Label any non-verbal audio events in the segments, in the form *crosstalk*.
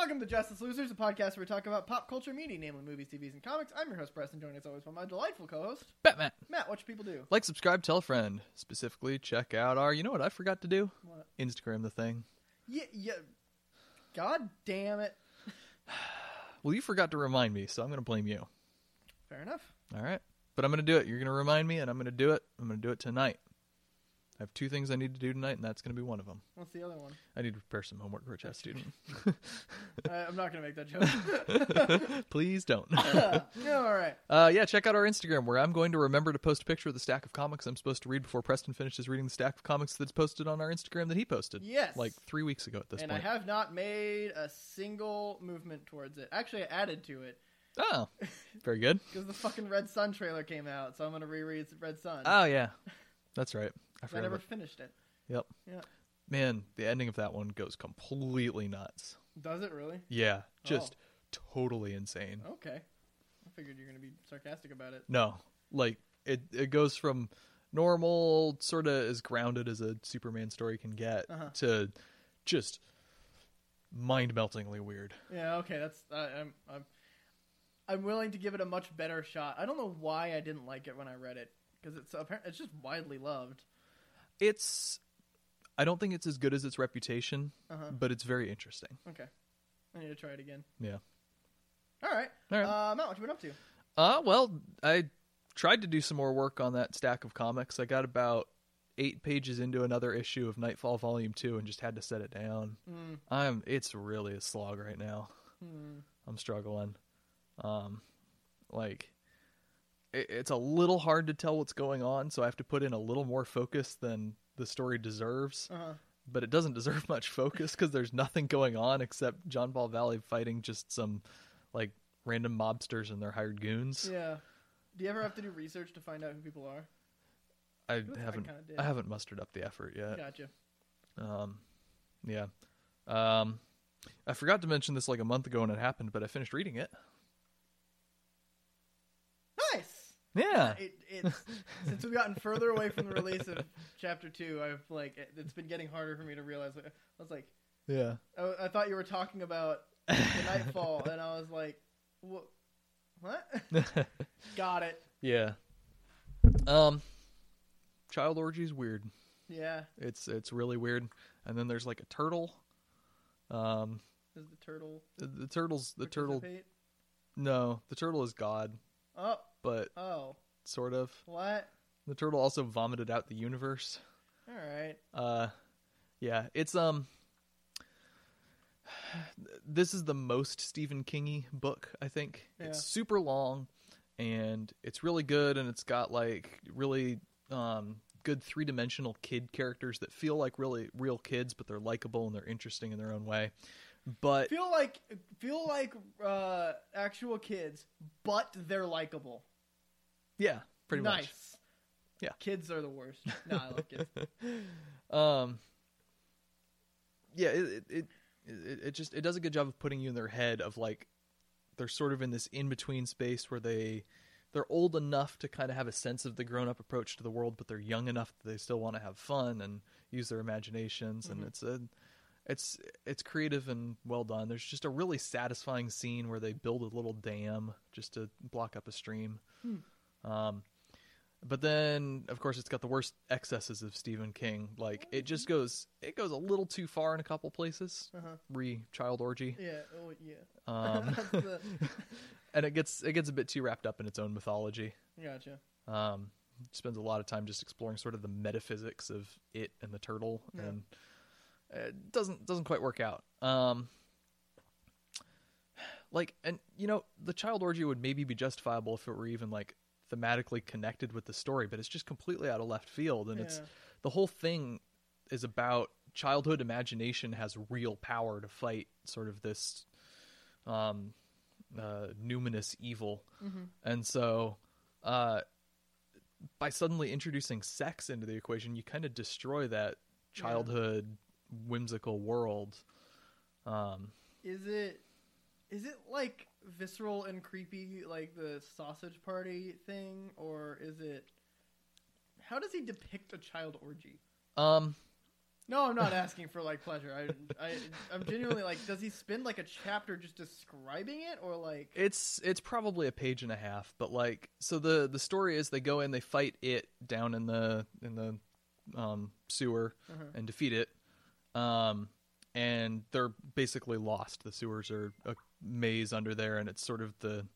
Welcome to Justice Losers, a podcast where we talk about pop culture media, namely movies, TVs, and comics. I'm your host, Preston, joined as always by my delightful co-host, Batman. Matt. What should people do? Like, subscribe, tell a friend. Specifically, check out our. You know what I forgot to do? What? Instagram the thing. Yeah, yeah. God damn it. *sighs* Well, you forgot to remind me, so I'm going to blame you. Fair enough. All right, but I'm going to do it. You're going to remind me, and I'm going to do it. I'm going to do it tonight. I have two things I need to do tonight, and that's going to be one of them. What's the other one? I need to prepare some homework for a test student. *laughs* I, I'm not gonna make that joke. *laughs* Please don't. *laughs* no, all right. Uh, yeah, check out our Instagram where I'm going to remember to post a picture of the stack of comics I'm supposed to read before Preston finishes reading the stack of comics that's posted on our Instagram that he posted. Yes. Like three weeks ago at this and point. I have not made a single movement towards it. Actually, I added to it Oh, very good. because the fucking Red Son trailer came out, so I'm gonna reread Red Son. Oh, yeah. That's right. I I never about finished it. Yep. Yeah. Man, the ending of that one goes completely nuts. Does it really? Yeah, just totally insane. Okay. I figured you're gonna be sarcastic about it. No, like it it goes from normal, sort of as grounded as a Superman story can get, Uh-huh. to just mind-meltingly weird. Yeah. Okay. That's I, I'm I'm I'm willing to give it a much better shot. I don't know why I didn't like it when I read it because it's apparently it's just widely loved. It's I don't think it's as good as its reputation, Uh-huh. but it's very interesting. Okay. I need to try it again. Yeah. All right. All right. Uh, Matt, what you been up to? Uh, well, I tried to do some more work on that stack of comics. I got about eight pages into another issue of Knightfall Volume Two, and just had to set it down. Hmm. I'm. It's really a slog right now. Hmm. I'm struggling. Um, like it's a little hard to tell what's going on, so I have to put in a little more focus than the story deserves. Uh-huh. But it doesn't deserve much focus because there's nothing going on except John Paul Valley fighting just some like random mobsters and their hired goons. Yeah. Do you ever have to do research to find out who people are? I haven't kinda. I haven't mustered up the effort yet. Gotcha. Um, yeah. Um, I forgot to mention this like a month ago when it happened, but I finished reading it. Nice. Yeah. It, it's since we've gotten further away from the release of chapter two, I've like it, it's been getting harder for me to realize. I was like, Yeah. I, I thought you were talking about the Knightfall, *laughs* and I was like, what? What? *laughs* Got it. yeah. Um, child orgy is weird. Yeah. It's it's really weird. And then there's like a turtle. Um, Does the turtle? the, the turtle's the turtle. No, the turtle is God, Oh. But Oh. sort of. What? The turtle also vomited out the universe. All right. Uh, yeah, it's um. This is the most Stephen Kingy book, I think. Yeah. It's super long, and it's really good, and it's got like really um good three dimensional kid characters that feel like really real kids, but they're likable and they're interesting in their own way. But Feel like feel like uh, actual kids, but they're likable. Yeah, pretty much. nice. much. Yeah. Kids are the worst. No, I love kids. *laughs* um yeah it, it it it just it does a good job of putting you in their head of like they're sort of in this in between space where they they're old enough to kind of have a sense of the grown up approach to the world but they're young enough that they still want to have fun and use their imaginations and Mhm. it's a it's it's creative and well done there's just a really satisfying scene where they build a little dam just to block up a stream Hmm. Um but then of course it's got the worst excesses of Stephen King. Like it just goes it goes a little too far in a couple places. Uh-huh. Re child orgy. Yeah. Oh yeah. Um *laughs* the- *laughs* and it gets it gets a bit too wrapped up in its own mythology. Gotcha. Um spends a lot of time just exploring sort of the metaphysics of it and the turtle Yeah. and it doesn't doesn't quite work out. Um like and you know the child orgy would maybe be justifiable if it were even like thematically connected with the story but it's just completely out of left field and it's the whole thing is about childhood imagination has real power to fight sort of this um uh numinous evil Mhm. and so uh by suddenly introducing sex into the equation you kind of destroy that Yeah. childhood whimsical world um Is it is it like visceral and creepy like the sausage party thing or is it how does he depict a child orgy? um No, I'm not *laughs* asking for like pleasure. I, I, I'm genuinely like, does he spend like a chapter just describing it, or like, It's it's probably a page and a half, but like so the the story is they go in, they fight it down in the in the um, sewer Uh-huh. and defeat it, um, and they're basically lost. The sewers are a maze under there, and it's sort of the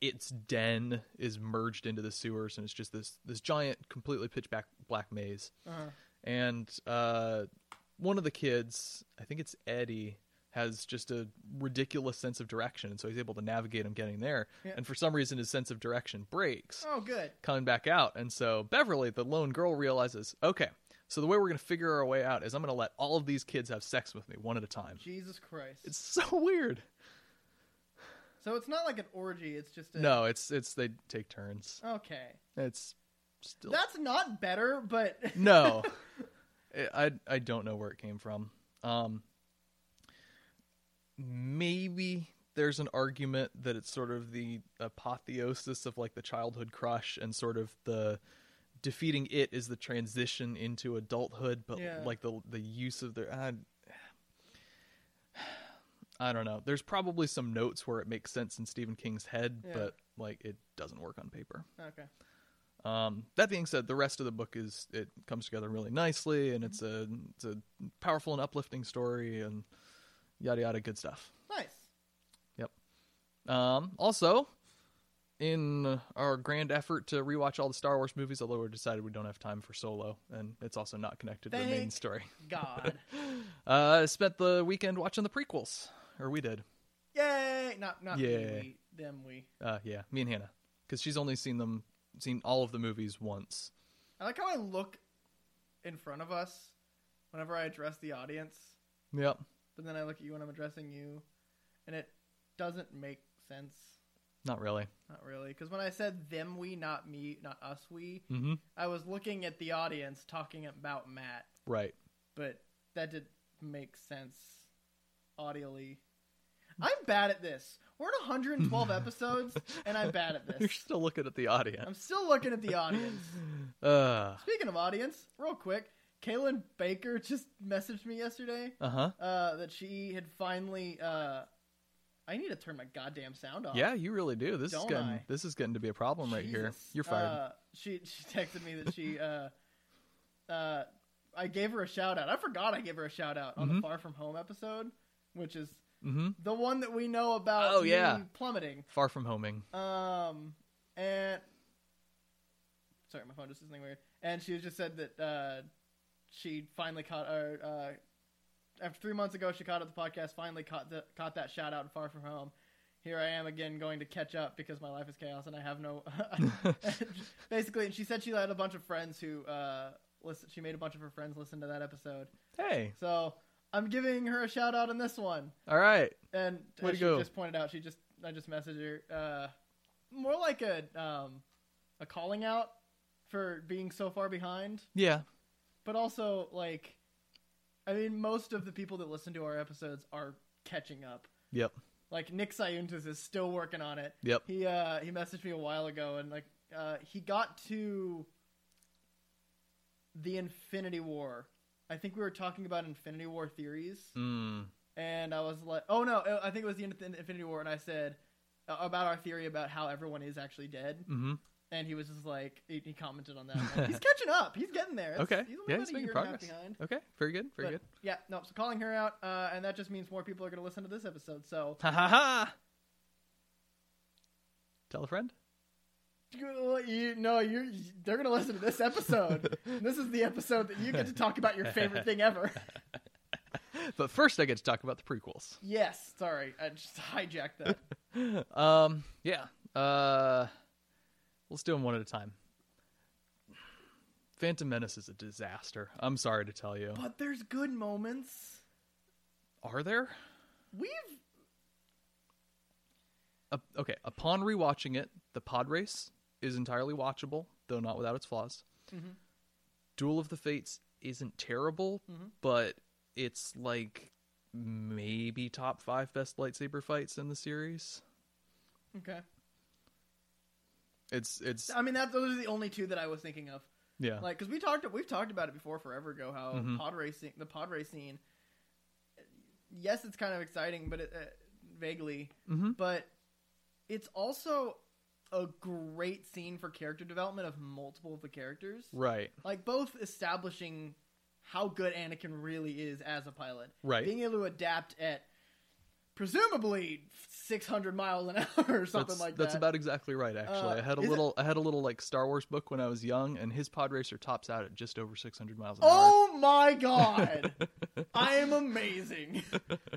its den is merged into the sewers, and it's just this this giant, completely pitch black black maze. uh and uh, one of the kids, I think it's Eddie, has just a ridiculous sense of direction, and so he's able to navigate him getting there. Yeah. And for some reason, his sense of direction breaks oh, good. coming back out, and so Beverly, the lone girl, realizes, okay, so the way we're gonna figure our way out is I'm gonna let all of these kids have sex with me one at a time. Jesus Christ. It's so weird. So it's not like an orgy. It's just a, No, it's it's they take turns. Okay, It's still that's not better, but *laughs* no I I- don't know where it came from um maybe there's an argument that it's sort of the apotheosis of like the childhood crush and sort of the defeating it is the transition into adulthood but Yeah. like the the use of their I, I don't know there's probably some notes where it makes sense in Stephen King's head Yeah. but like it doesn't work on paper okay. um, that being said, the rest of the book is it comes together really nicely, and it's a it's a powerful and uplifting story, and yada yada good stuff. Nice. Yep. Um, also, in our grand effort to rewatch all the Star Wars movies, although we decided we don't have time for Solo, and it's also not connected to the main story. God. *laughs* Uh, I spent the weekend watching the prequels, or we did. Yay! Not not Yeah. me, we, them. We. Uh, yeah, me and Hannah, because she's only seen them, seen all of the movies once. I like how I look in front of us whenever I address the audience, Yep. but then I look at you when I'm addressing you, and it doesn't make sense. Not really. Not really, because when I said them, we, not me, not us, we, Mm-hmm. I was looking at the audience talking about Matt, Right. but that didn't make sense audially. I'm bad at this. We're at 112 *laughs* episodes, and I'm bad at this. You're still looking at the audience. I'm still looking at the audience. *laughs* Uh Speaking of audience, real quick, Kaylin Baker just messaged me yesterday uh-huh. uh, that she had finally. Uh, I need to turn my goddamn sound off. Yeah, you really do. This is Don't getting I? this is getting to be a problem right here. You're fired. Uh, she she texted me that she. Uh, *laughs* uh, I gave her a shout out. I forgot I gave her a shout out on the Mhm. Far From Home episode, which is mm-hmm. the one that we know about. Oh, yeah. plummeting. Far from homing. Um, and sorry, my phone just something weird. And she just said that uh, she finally caught, or uh, after three months ago, she caught up the podcast. Finally caught the, caught that shout out in Far From Home. Here I am again, going to catch up because my life is chaos and I have no. *laughs* *laughs* basically, and she said she had a bunch of friends who uh, listen. She made a bunch of her friends listen to that episode. Hey, So I'm giving her a shout out in this one. all right. And Way she just pointed out, she just I just messaged her. Uh, more like a um, a calling out for being so far behind, Yeah. but also like, I mean, most of the people that listen to our episodes are catching up. Yep. Like Nick Sayuntas is still working on it. Yep. He uh he messaged me a while ago and like uh he got to the Infinity War. I think we were talking about Infinity War theories Mm. and I was like, "Oh no, I think it was the Inf- Infinity War," and I said uh, about our theory about how everyone is actually dead, Mm-hmm. and he was just like, he, he commented on that. Like, he's *laughs* catching up. He's getting there. It's- Okay. he's only Yeah, about he's making year and a half progress. behind. Okay. Very good. Very But, good. Yeah, no. So calling her out, uh, and that just means more people are going to listen to this episode. So Ha ha ha. Tell a friend. You no, you're they're going to listen to this episode. *laughs* this is the episode that you get to talk about your favorite thing ever. *laughs* But first, I get to talk about the prequels. yes, sorry, I just hijacked that. *laughs* Um. Yeah. Uh. Let's do them one at a time. Phantom Menace is a disaster. I'm sorry to tell you. but there's good moments. Are there? We've Uh, okay. Upon rewatching it, the pod race is entirely watchable, though not without its flaws. Mhm. Duel of the Fates isn't terrible, Mhm. but it's like maybe top five best lightsaber fights in the series. okay. It's it's I mean, that those are the only two that I was thinking of. Yeah. Like, because we talked, we've talked about it before forever ago. How Mhm. pod racing, the pod race scene. Yes, it's kind of exciting, but it, uh, vaguely, hmm but it's also a great scene for character development of multiple of the characters. Right. Like both establishing how good Anakin really is as a pilot, Right. being able to adapt at presumably 600 miles an *laughs* hour or something that's, like that. that's about exactly right. Actually, Uh, I had a is it- little, I had a little like Star Wars book when I was young, and his pod racer tops out at just over 600 miles an hour. Oh my *laughs* god! I am amazing.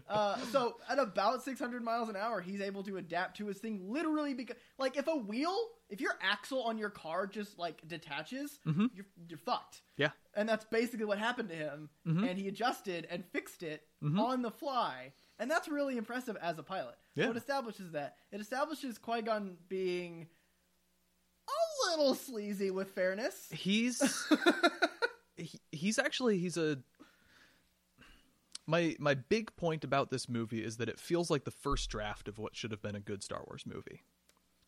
Uh, so at about 600 miles an hour, he's able to adapt to his thing literally because, like, if a wheel, if your axle on your car just like detaches, Mhm. you're you're fucked. Yeah. And that's basically what happened to him. Mhm. And he adjusted and fixed it Mhm. on the fly, and that's really impressive as a pilot. Yeah. It establishes that it establishes Qui Gon being a little sleazy with fairness. He's *laughs* he, he's actually he's a my my big point about this movie is that it feels like the first draft of what should have been a good Star Wars movie.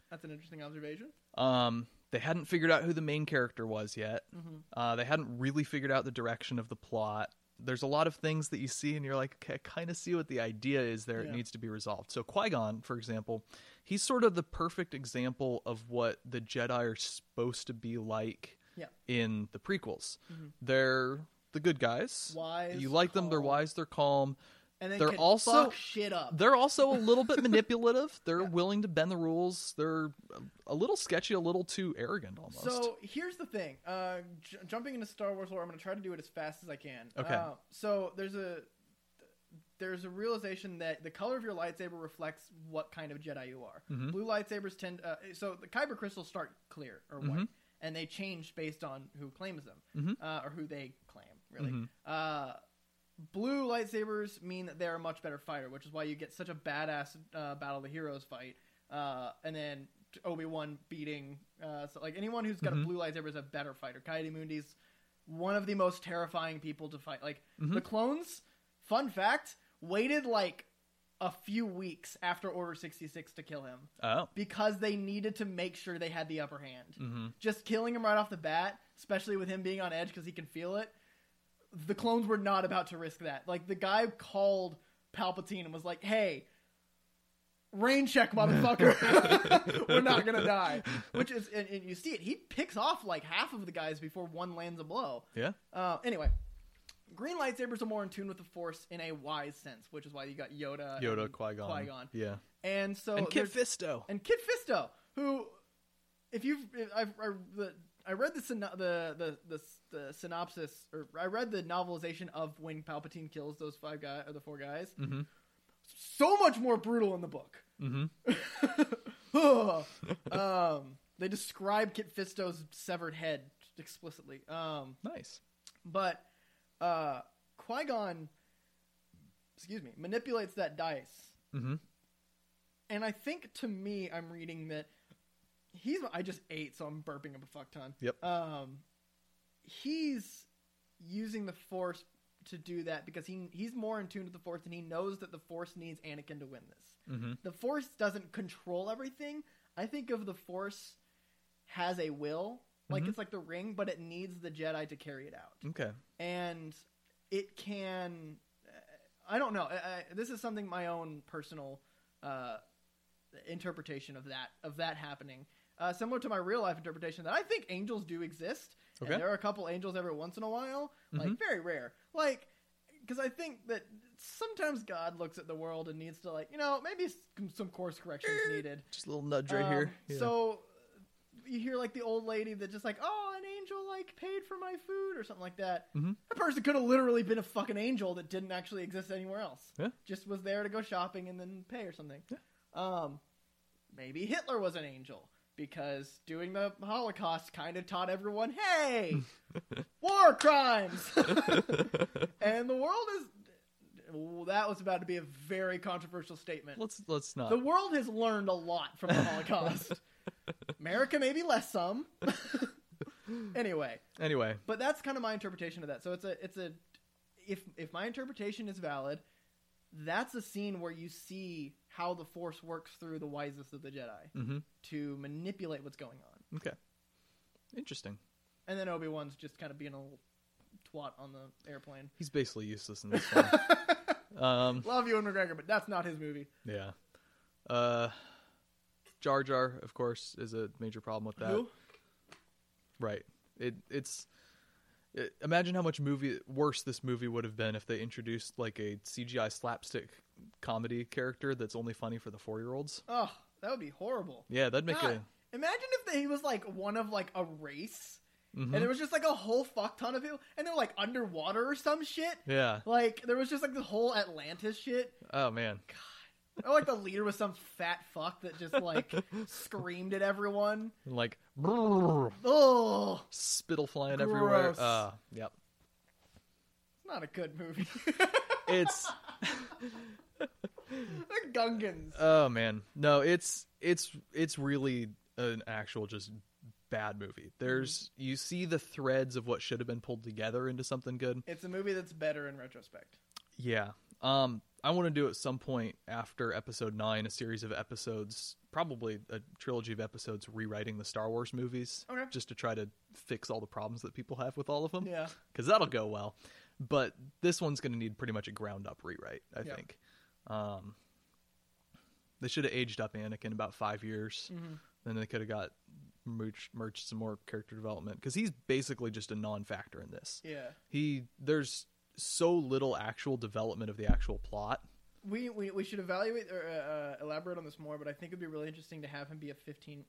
That's an interesting observation. Um, they hadn't figured out who the main character was yet. Mhm. Uh, they hadn't really figured out the direction of the plot. There's a lot of things that you see, and you're like, okay, I kind of see what the idea is there. Yeah. It needs to be resolved. So Qui Gon, for example, he's sort of the perfect example of what the Jedi are supposed to be like Yeah. in the prequels. Mhm. They're the good guys. Wise, you like them. They're wise. They're calm. And then they're can also- shit up. They're also a little bit *laughs* manipulative. They're Yeah. willing to bend the rules. They're a little sketchy, a little too arrogant almost. So here's the thing. Uh, j- jumping into Star Wars lore, I'm going to try to do it as fast as I can. Okay. Uh, so there's a there's a realization that the color of your lightsaber reflects what kind of Jedi you are. Mhm. Blue lightsabers tend. Uh, so the kyber crystals start clear or white, Mhm. and they change based on who claims them Mhm. uh, or who they claim. Really. Mhm. Uh, blue lightsabers mean that they're a much better fighter, which is why you get such a badass uh, Battle of the Heroes fight. Uh, and then Obi Wan beating, uh, so like anyone who's got Mhm. a blue lightsaber is a better fighter. Ki-Adi-Mundi's one of the most terrifying people to fight. Like Mhm. the clones, fun fact, waited like a few weeks after Order sixty six to kill him oh. because they needed to make sure they had the upper hand hmm just killing him right off the bat, especially with him being on edge because he can feel it. The clones were not about to risk that. Like the guy called Palpatine and was like, "Hey, rain check, motherfucker. *laughs* we're not gonna die." Which is, and, and you see it. He picks off like half of the guys before one lands a blow. Yeah. Uh, anyway, green lightsabers are more in tune with the Force in a wise sense, which is why you got Yoda, Yoda, and Qui Gon. Qui-Gon. Yeah. and so and Kit Fisto. and Kit Fisto, who, if you've, I've, I, the, I read the, syno- the the the the synopsis, or I read the novelization of when Palpatine kills those five guys or the four guys. Mm-hmm. So much more brutal in the book. Mm-hmm. *laughs* um, they describe Kit Fisto's severed head explicitly. Um, Nice. but uh, Qui Gon, excuse me, manipulates that dice Mm-hmm. and I think to me, I'm reading that he's. I just ate, so I'm burping up a fuck ton. Yep. Um, he's using the Force to do that because he he's more in tune with the Force, and he knows that the Force needs Anakin to win this. Mm-hmm. The Force doesn't control everything. I think of the Force has a will, like Mhm. it's like the ring, but it needs the Jedi to carry it out Okay. and it can i don't know I, I, this is something my own personal uh, interpretation of that of that happening uh, similar to my real life interpretation that i think angels do exist Okay. and there are a couple angels every once in a while like Mhm. very rare like because i think that sometimes god looks at the world and needs to like you know maybe some, some course corrections needed Just a little nudge right um, here. Yeah. So you hear like the old lady that just like, oh, an angel like paid for my food or something like that. Mhm. That person could have literally been a fucking angel that didn't actually exist anywhere else. Yeah. Just was there to go shopping and then pay or something. Yeah. Um, maybe Hitler was an angel because doing the Holocaust kind of taught everyone, hey, *laughs* war crimes, *laughs* and the world is. Well, that was about to be a very controversial statement. let's let's not. The world has learned a lot from the Holocaust. *laughs* America maybe less some. anyway, Anyway. but that's kind of my interpretation of that. So it's a it's a if if my interpretation is valid, that's a scene where you see how the Force works through the wisest of the Jedi Mm-hmm. to manipulate what's going on. Okay. Interesting. And then Obi Wan's just kind of being a little twat on the airplane. He's basically useless in this one. *laughs* um, Love you and McGregor, but that's not his movie. yeah. Uh, Jar Jar, of course, is a major problem with that. Who? Right. It it's it, imagine how much movie worse this movie would have been if they introduced like a CGI slapstick comedy character that's only funny for the four year olds. Oh, that would be horrible. Yeah, that'd make God, imagine if he was like one of like a race, a mhm. and there was just like a whole fuck ton of people, and they're like underwater or some shit. yeah. Like there was just like the whole Atlantis shit. Oh man. God, or like the leader was some fat fuck that just like *laughs* screamed at everyone. And, like Oh, spittle flying everywhere. Gross. Uh, yep. it's not a good movie. It's *laughs* *laughs* the Gungans. oh man. No, it's it's it's really an actual just bad movie. There's you see the threads of what should have been pulled together into something good. It's a movie that's better in retrospect. Yeah. Um, I want to do at some point after episode nine a series of episodes, probably a trilogy of episodes rewriting the Star Wars movies, Okay. just to try to fix all the problems that people have with all of them. Yeah. because that'll go well. But this one's going to need pretty much a ground up rewrite, I Yeah. think. Um, they should have aged up Anakin about five years. Mhm. Then they could have got merged, merged some more character development because he's basically just a non-factor in this. Yeah. He there's so little actual development of the actual plot. We, we, we should evaluate or uh, uh, elaborate on this more, but I think it'd be really interesting to have him be a 15.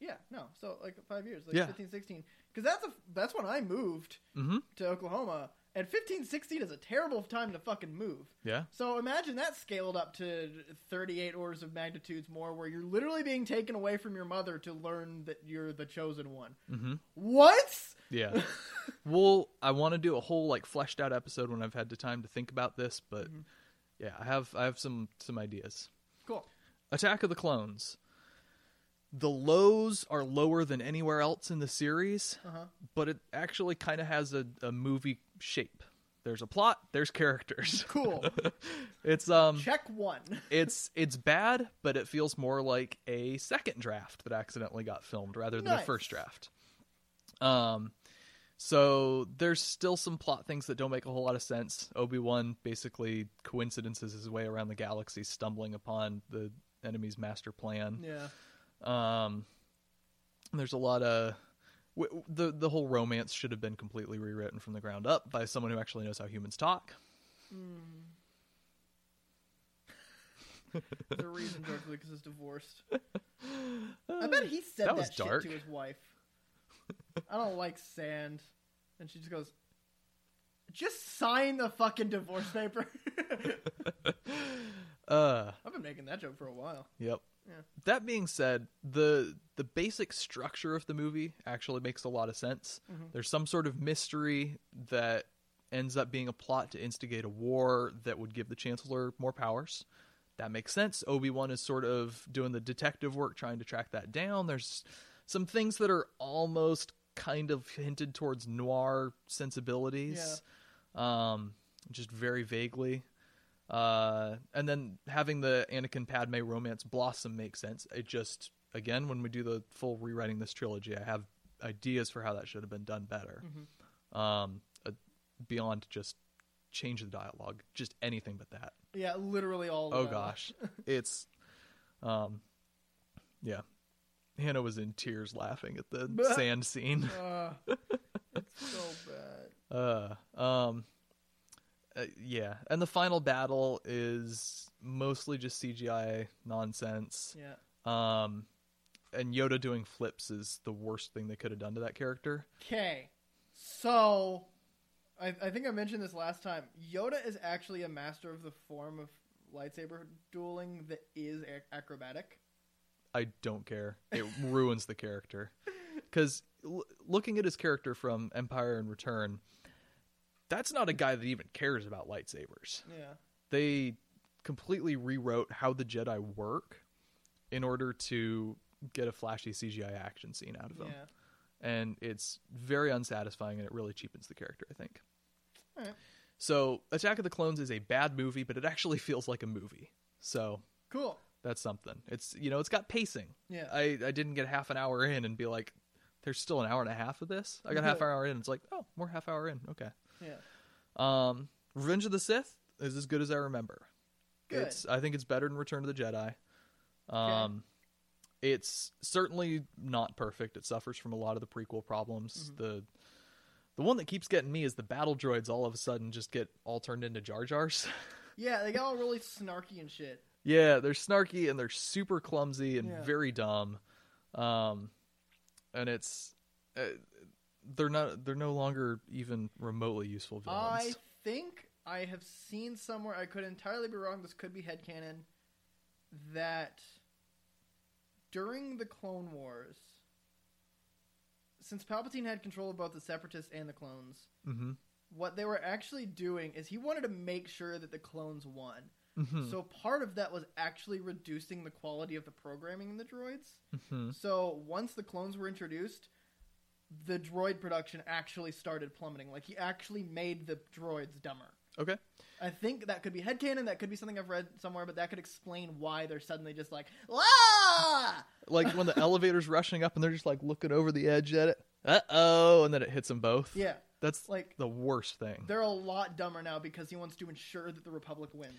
Yeah, no, so like five years, like Yeah. 15, 16. Because that's a that's when I moved Mm-hmm. to Oklahoma, and 15, 16 is a terrible time to fucking move. Yeah. So imagine that scaled up to 38 orders of magnitudes more, where you're literally being taken away from your mother to learn that you're the chosen one. Mm-hmm. What? Yeah. *laughs* well, I want to do a whole like fleshed out episode when I've had the time to think about this, but Mhm. yeah, I have I have some some ideas. Cool. Attack of the Clones. The lows are lower than anywhere else in the series, Uh huh. but it actually kind of has a, a movie shape. There's a plot, there's characters. *laughs* Cool. it's um Check one. *laughs* it's it's bad, but it feels more like a second draft that accidentally got filmed rather than a first draft. Um so there's still some plot things that don't make a whole lot of sense. Obi-Wan basically coincidences his way around the galaxy stumbling upon the enemy's master plan. Yeah. Um there's a lot of w- the the whole romance should have been completely rewritten from the ground up by someone who actually knows how humans talk. The reason George Lucas is divorced. *laughs* I bet he said That that, was dark. shit to his wife. I don't like sand. And she just goes, just sign the fucking divorce paper. *laughs* *laughs* Uh I've been making that joke for a while. Yep. Yeah. That being said, the the basic structure of the movie actually makes a lot of sense. Mhm. There's some sort of mystery that ends up being a plot to instigate a war that would give the chancellor more powers. That makes sense. Obi-Wan is sort of doing the detective work trying to track that down. There's some things that are almost kind of hinted towards noir sensibilities. Um just very vaguely. Uh, and then having the Anakin Padme romance blossom makes sense. It just again when we do the full rewriting this trilogy, I have ideas for how that should have been done better. Um, uh, beyond just change the dialogue, just anything but that. Yeah, literally all. Oh gosh, *laughs* it's um, yeah. Hannah was in tears laughing at the *laughs* sand scene. Uh, it's so bad. *laughs* Uh, um, uh, yeah, and the final battle is mostly just CGI nonsense. Yeah. Um, and Yoda doing flips is the worst thing they could have done to that character. Okay, so I, I think I mentioned this last time. Yoda is actually a master of the form of lightsaber dueling that is ac- acrobatic. I don't care. It ruins the character. *laughs* Because l- looking at his character from Empire and Return, that's not a guy that even cares about lightsabers. Yeah. They completely rewrote how the Jedi work in order to get a flashy CGI action scene out of them. Yeah. And it's very unsatisfying and it really cheapens the character, I think. Alright. So, Attack of the Clones is a bad movie, but it actually *laughs* feels like a movie. So, Cool. that's something. It's, you know, it's got pacing. Yeah. I, I didn't get half an hour in and be like, there's still an hour and a half of this. I got *laughs* half an hour in. It's like, oh, more half hour in. Okay. Yeah. Um, Revenge of the Sith is as good as I remember. Good. It's I think it's better than Return of the Jedi. Um, it's certainly not perfect. It suffers from a lot of the prequel problems. Mm-hmm. The the one that keeps getting me is the battle droids all of a sudden just get all turned into Jar Jars. *laughs* Yeah, they got all really snarky and shit. yeah, they're snarky and they're super clumsy and Yeah. very dumb. Um, and it's uh, they're not they're no longer even remotely useful villains. I think I have seen somewhere, I could entirely be wrong, this could be headcanon, that during the Clone Wars, since Palpatine had control of both the Separatists and the clones, mm-hmm. what they were actually doing is he wanted to make sure that the clones won. Mm-hmm. So part of that was actually reducing the quality of the programming in the droids. mm-hmm. So once the clones were introduced, the droid production actually started plummeting. Like he actually made the droids dumber. Okay. I think that could be headcanon, that could be something I've read somewhere, but that could explain why they're suddenly just like, ah! like when the *laughs* elevator's rushing up and they're just like looking over the edge at it. Uh oh, and then it hits them both. Yeah, That's like the worst thing. they're a lot dumber now because he wants to ensure that the Republic wins.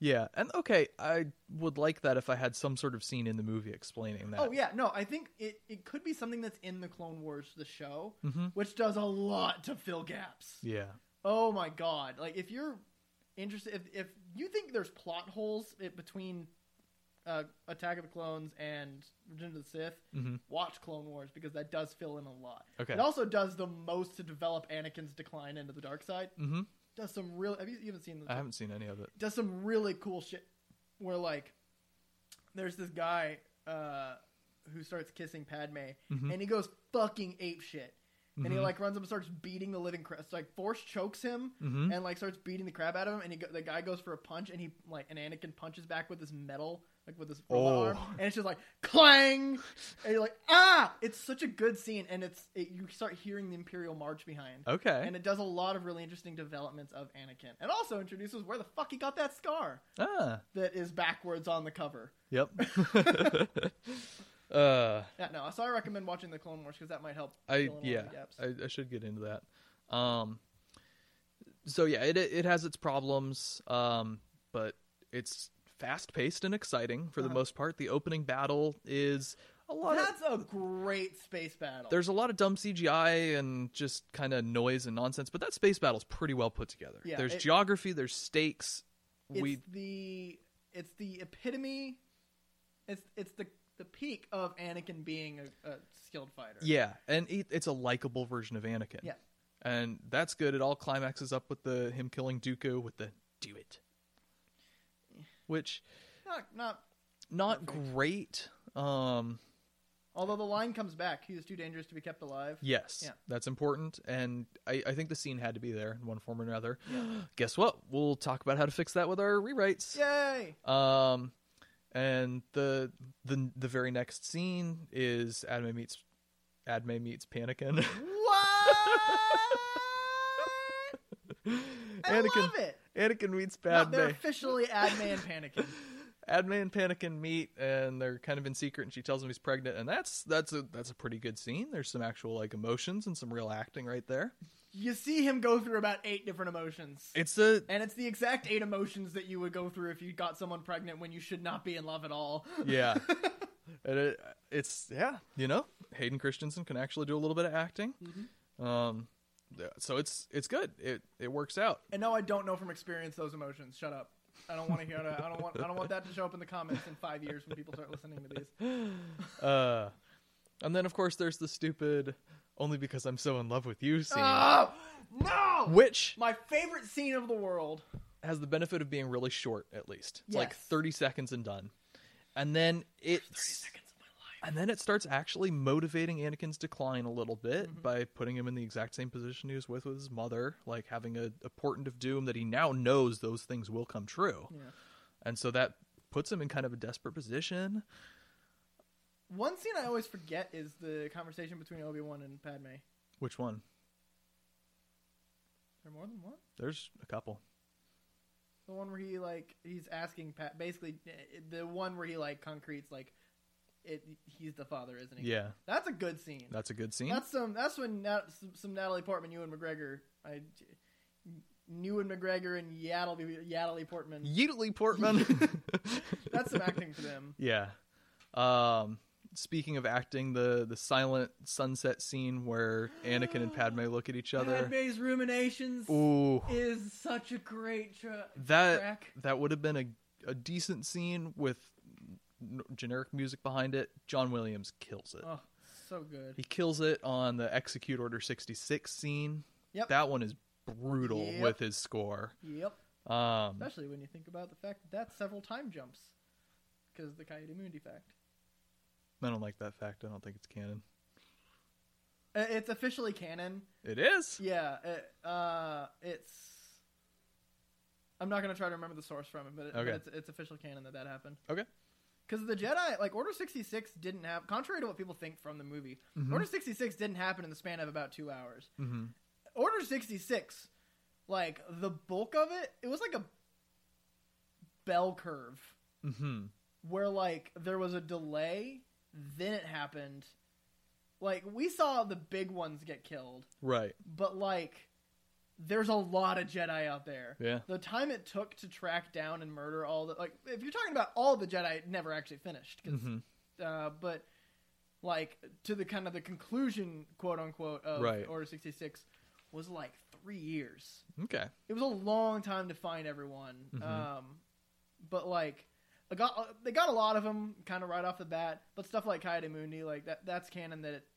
Yeah, and okay, I would like that if I had some sort of scene in the movie explaining that. Oh yeah, no, I think it, it could be something that's in the Clone Wars, the show, hmm which does a lot to fill gaps. Yeah. Oh my god! Like if you're interested, if if you think there's plot holes i- between uh, Attack of the Clones and Revenge of the Sith, hmm watch Clone Wars because that does fill in a lot. Okay. It also does the most to develop Anakin's decline into the dark side. hmm Does some real. Have you, haven't seen the? I haven't seen any of it. Does some really cool shit. Where like, there's this guy uh, who starts kissing Padme, Mhm. and he goes fucking ape shit. And he Mhm. like runs up and starts beating the living crap. So, like Force chokes him Mhm. and like starts beating the crap out of him. And he go- the guy goes for a punch, and he like and Anakin punches back with his metal, like with his robot Oh. arm, and it's just like clang. And you're like, ah! It's such a good scene, and it's it, you start hearing the Imperial March behind, Okay. and it does a lot of really interesting developments of Anakin, and also introduces where the fuck he got that scar ah. that is backwards on the cover. Yep. *laughs* *laughs* uh. Yeah, no, so I recommend watching the Clone Wars because that might help. I fill in a lot yeah. of the gaps. I, I should get into that. Um. So yeah, it it has its problems. Um. But it's fast paced and exciting for the Uh-huh. most part. The opening battle is a lot of That's a great space battle. there's a lot of dumb CGI and just kind of noise and nonsense, but that space battle's pretty well put together. Yeah, there's it- geography, there's stakes. it's we the it's the epitome. It's it's the the peak of Anakin being a, a skilled fighter. yeah, and it, it's a likable version of Anakin. Yeah. and that's good. It all climaxes up with the him killing Dooku with the "do it," which not not. not Perfect. great. Um, Although the line comes back, he is too dangerous to be kept alive. yes, Yeah. that's important, and I, I think the scene had to be there in one form or another. *gasps* Guess what? We'll talk about how to fix that with our rewrites. Yay! Um, and the the the very next scene is Adme meets Adme meets Panikin. *laughs* What? *laughs* I Anakin love it. Anakin meets No, Padme. they're officially Adme and Panicking. Adme and Panikin *laughs* meet, and they're kind of in secret. And she tells him he's pregnant, and that's that's a that's a pretty good scene. There's some actual like emotions and some real acting right there. You see him go through about eight different emotions. It's a And it's the exact eight emotions that you would go through if you got someone pregnant when you should not be in love at all. yeah, *laughs* and it, it's yeah, you know, Hayden Christensen can actually do a little bit of acting. Um, yeah, so it's it's good. It it works out. And no, I don't know from experience those emotions. Shut up. I don't want to hear that. I don't want. I don't want that to show up in the comments in five years when people start listening to these. *laughs* Uh, and then of course there's the stupid "only because I'm so in love with you" scene, Oh no! which My favorite scene of the world. has the benefit of being really short. At least it's like 30 seconds and done. And then it's and then it starts actually motivating Anakin's decline a little bit Mm-hmm. by putting him in the exact same position he was with with his mother, like having a, a portent of doom that he now knows those things will come true, Yeah. and so that puts him in kind of a desperate position. One scene I always forget is the conversation between Obi Wan and Padme. Which one? there more than one? There's a couple. The one where he like he's asking Pat basically eh, the one where he like concretes like it he's the father, isn't he? Yeah, That's a good scene. that's a good scene. That's some. That's when Nat, some, some Natalie Portman, Ewan McGregor, I, Ewan McGregor and Yaddle, Yaddle Portman. Yeatly Portman. *laughs* That's some acting for them. *laughs* Yeah. Um, speaking of acting, the the silent sunset scene where Anakin and Padme look at each other. Padme's ruminations Ooh, is such a great tra- that track. that would have been a a decent scene with generic music behind it. John Williams kills it. Oh, so good. He kills it on the Execute Order 66 scene. Yep. That one is brutal Yep. with his score. Yep. Um, Especially when you think about the fact that that's several time jumps. Because the Ki-Adi-Mundi fact. I don't like that fact. I don't think it's canon. Uh, It's officially canon. It is. Yeah. It, uh, it's. I'm not gonna try to remember the source from it, but, it, but it's, it's official canon that that happened. Okay. Because the Jedi, like Order 66, didn't have, contrary to what people think from the movie, Mhm. Order 66 didn't happen in the span of about two hours. Mm-hmm. Order 66, like the bulk of it, it was like a bell curve Mm-hmm. where like there was a delay, then it happened. Like we saw the big ones get killed, Right. but like there's a lot of Jedi out there. Yeah. The time it took to track down and murder all the like if you're talking about all the Jedi, it never actually finished 'cause, Mm-hmm. uh, but like to the kind of the conclusion, quote unquote, of Right. Order 66 was like three years. Okay. It was a long time to find everyone. Mhm. Um, but like, I got they got a lot of them kind of right off the bat. But stuff like Ki-Adi-Mundi, like that, that's canon. That it,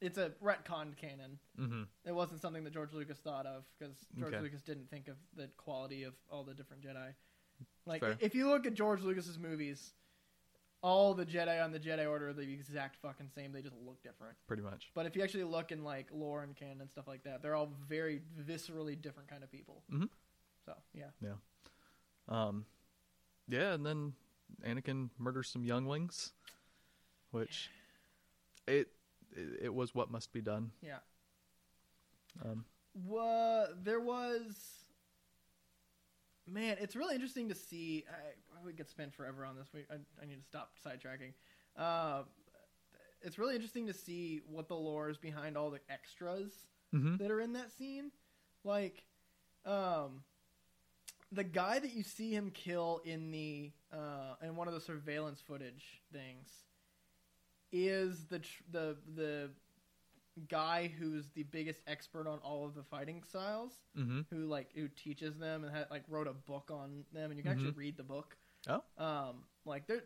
it's a retconned canon. Mm-hmm. It wasn't something that George Lucas thought of because George Okay. Lucas didn't think of the quality of all the different Jedi. Like Fair. if you look at George Lucas's movies, all the Jedi on the Jedi Order are the exact fucking same. They just look different. Pretty much. But if you actually look in like lore and canon and stuff like that, they're all very viscerally different kind of people. Mhm. So yeah, Um, yeah, and then Anakin murders some younglings, which it it, was what must be done. yeah. Um, Wha there was, man, it's really interesting to see. I, we get spent forever on this. We, I, I need to stop sidetracking. Uh, it's really interesting to see what the lore is behind all the extras mm-hmm. that are in that scene. Like, um, the guy that you see him kill in the uh, in one of the surveillance footage things is the tr- the the guy who's the biggest expert on all of the fighting styles Mm-hmm. who like who teaches them and had, like wrote a book on them and you can actually read the book Oh. um like they're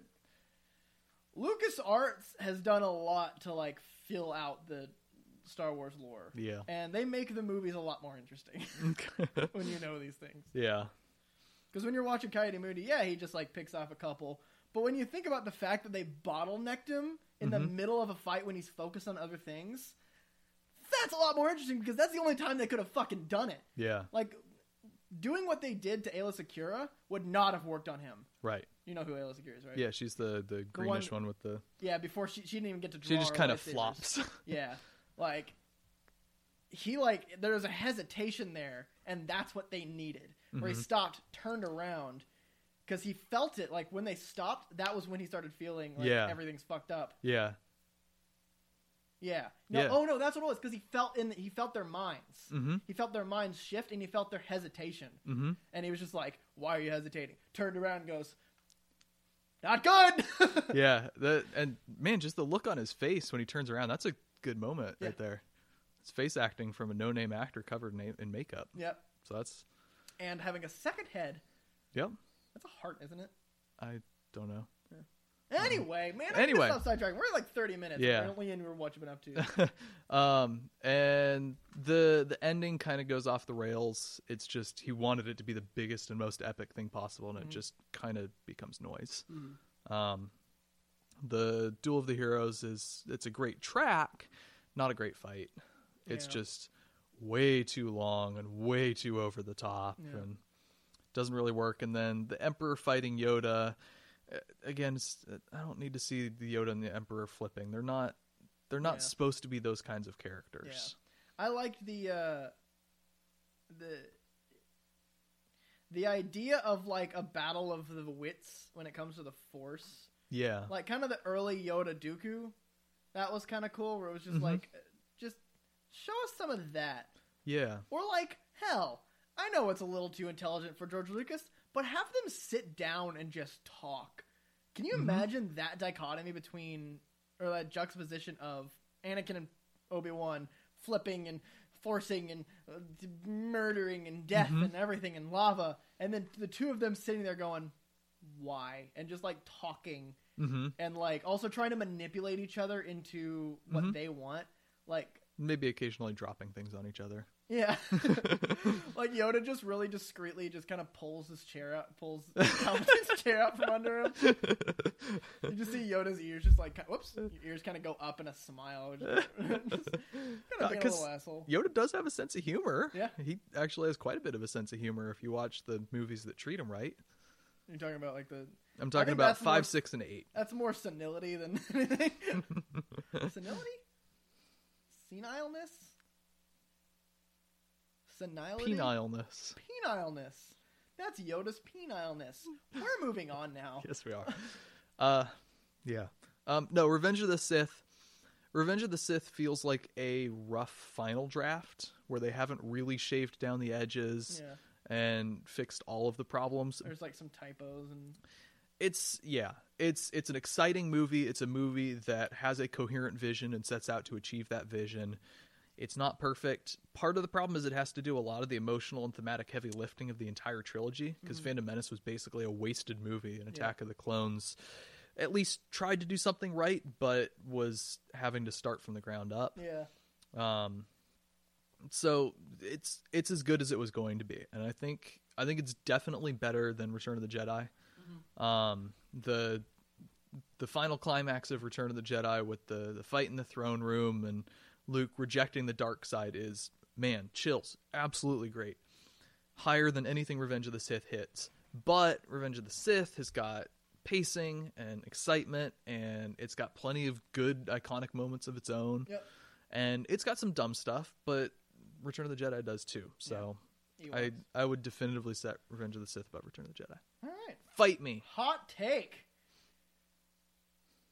lucas arts has done a lot to like fill out the star wars lore Yeah. and they make the movies a lot more interesting *laughs* *laughs* when you know these things yeah. because when you're watching Ki-Adi-Mundi, yeah, he just like picks off a couple. But when you think about the fact that they bottlenecked him in the Mhm. middle of a fight when he's focused on other things, that's a lot more interesting because that's the only time they could have fucking done it. Yeah. Like doing what they did to Aayla Secura would not have worked on him. Right. You know who Aayla Secura is, right? Yeah, she's the the greenish one, with the. Yeah. Before she she didn't even get to draw. She just kind of flops. *laughs* Yeah. Like he like there was a hesitation there, and that's what they needed. Where he Mhm. stopped, turned around, because he felt it. Like when they stopped, that was when he started feeling like Yeah. everything's fucked up. yeah. Yeah. No. Yeah. Oh no, that's what it was. Because he felt in he felt their minds. Mm-hmm. He felt their minds shift, and he felt their hesitation. Mm-hmm. And he was just like, "Why are you hesitating?" Turned around and goes, "Not good." *laughs* yeah. The and man, just the look on his face when he turns around. That's a good moment Yeah. right there. It's face acting from a no-name actor covered in, in makeup. yep. So that's And having a second head. yep. That's a heart, isn't it? I don't know. Anyway, man. I Anyway. Stop sidetracking. We're like thirty minutes. Yeah. I don't really know what you've been up to. um, and the the ending kind of goes off the rails. It's just he wanted it to be the biggest and most epic thing possible, and it Mhm. just kind of becomes noise. Mhm. Um, the Duel of the Heroes is it's a great track, not a great fight. It's Yeah. just way too long and way too over the top, Yeah. and doesn't really work. And then the Emperor fighting Yoda. uh, Again, I don't need to see the Yoda and the Emperor flipping. They're not. They're not Yeah. supposed to be those kinds of characters. I liked the uh, the the idea of like a battle of the wits when it comes to the Force Yeah. Like kind of the early Yoda Dooku. That was kind of cool. Where it was just Mhm. like, just show us some of that. Yeah. Or like, hell, I know it's a little too intelligent for George Lucas, but have them sit down and just talk. Can you Mhm. imagine that dichotomy between, or that juxtaposition of Anakin and Obi Wan flipping and forcing and uh, murdering and death Mhm. and everything and lava, and then the two of them sitting there going, "Why?" and just like talking hmm and like also trying to manipulate each other into what Mhm. they want, like. Maybe occasionally dropping things on each other. Yeah. *laughs* *laughs* like Yoda just really discreetly just kind of pulls his chair out, pulls *laughs* Palpatine's chair out from under him. You just see Yoda's ears just like, whoops, your ears kind of go up in a smile. Just, just kind of being a uh, 'cause little asshole. Yoda does have a sense of humor. Yeah. He actually has quite a bit of a sense of humor if you watch the movies that treat him right. You're talking about like the, I'm talking about that's more- five, six, and eight. that's more senility than anything. senility? Senileness? Senility? Penileness. Penileness. That's Yoda's penileness. We're moving on now. *laughs* Yes, we are. *laughs* uh, yeah. Um, no, Revenge of the Sith. Revenge of the Sith feels like a rough final draft where they haven't really shaved down the edges Yeah. and fixed all of the problems. There's like some typos and It's yeah, it's it's an exciting movie. It's a movie that has a coherent vision and sets out to achieve that vision. It's not perfect. Part of the problem is it has to do a lot of the emotional and thematic heavy lifting of the entire trilogy because Phantom Menace was basically a wasted movie. An Attack of the Clones at least tried to do something right, but was having to start from the ground up. yeah. Um, so it's it's as good as it was going to be, and I think I think it's definitely better than Return of the Jedi. Um, the the final climax of Return of the Jedi with the the fight in the throne room and Luke rejecting the dark side is man chills, absolutely great, higher than anything Revenge of the Sith hits. But Revenge of the Sith has got pacing and excitement, and it's got plenty of good iconic moments of its own Yep. and it's got some dumb stuff, but Return of the Jedi does too. So I I would definitively set Revenge of the Sith above Return of the Jedi. All right. Fight me. Hot take.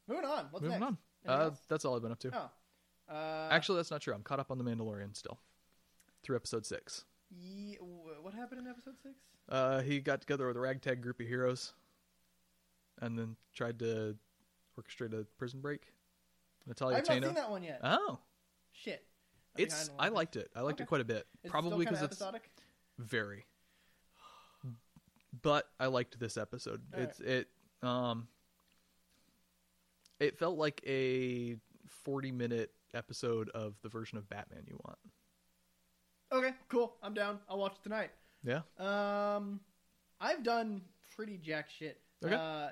Moving on. What's Moving next? on. Uh, that's all I've been up to. Oh. Uh, Actually, that's not true. I'm caught up on the Mandalorian still, through episode six. ye- what happened in episode six? Uh, he got together with a ragtag group of heroes, and then tried to orchestrate a prison break. Natalia I've not seen that one yet. Oh, Shit. I'm it's I liked it. I liked Okay. it quite a bit. It's Probably because it's episodic. very but i liked this episode All it's it um it felt like a 40 minute episode of the version of batman you want Okay, cool. I'm down. I'll watch it tonight. yeah Um, I've done pretty jack shit. Okay. Uh,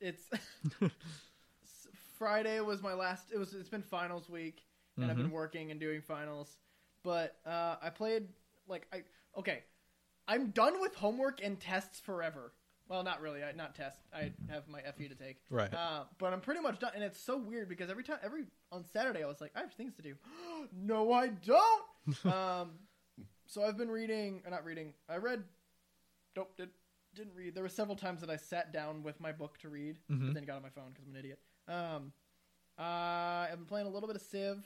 it's *laughs* Friday was my last. It was. It's been finals week, and I've been Mhm. working and doing finals. But uh, I played like I. Okay, I'm done with homework and tests forever. Well, not really. I, not test. I have my FE to take. right Uh, but I'm pretty much done, and it's so weird because every time, every on Saturday, I was like, I have things to do. *gasps* no, I don't. *laughs* um, so I've been reading, or not reading. I read. Nope, did, didn't read. There were several times that I sat down with my book to read, Mhm. but then got on my phone because I'm an idiot. Um, uh, I've been playing a little bit of Civ.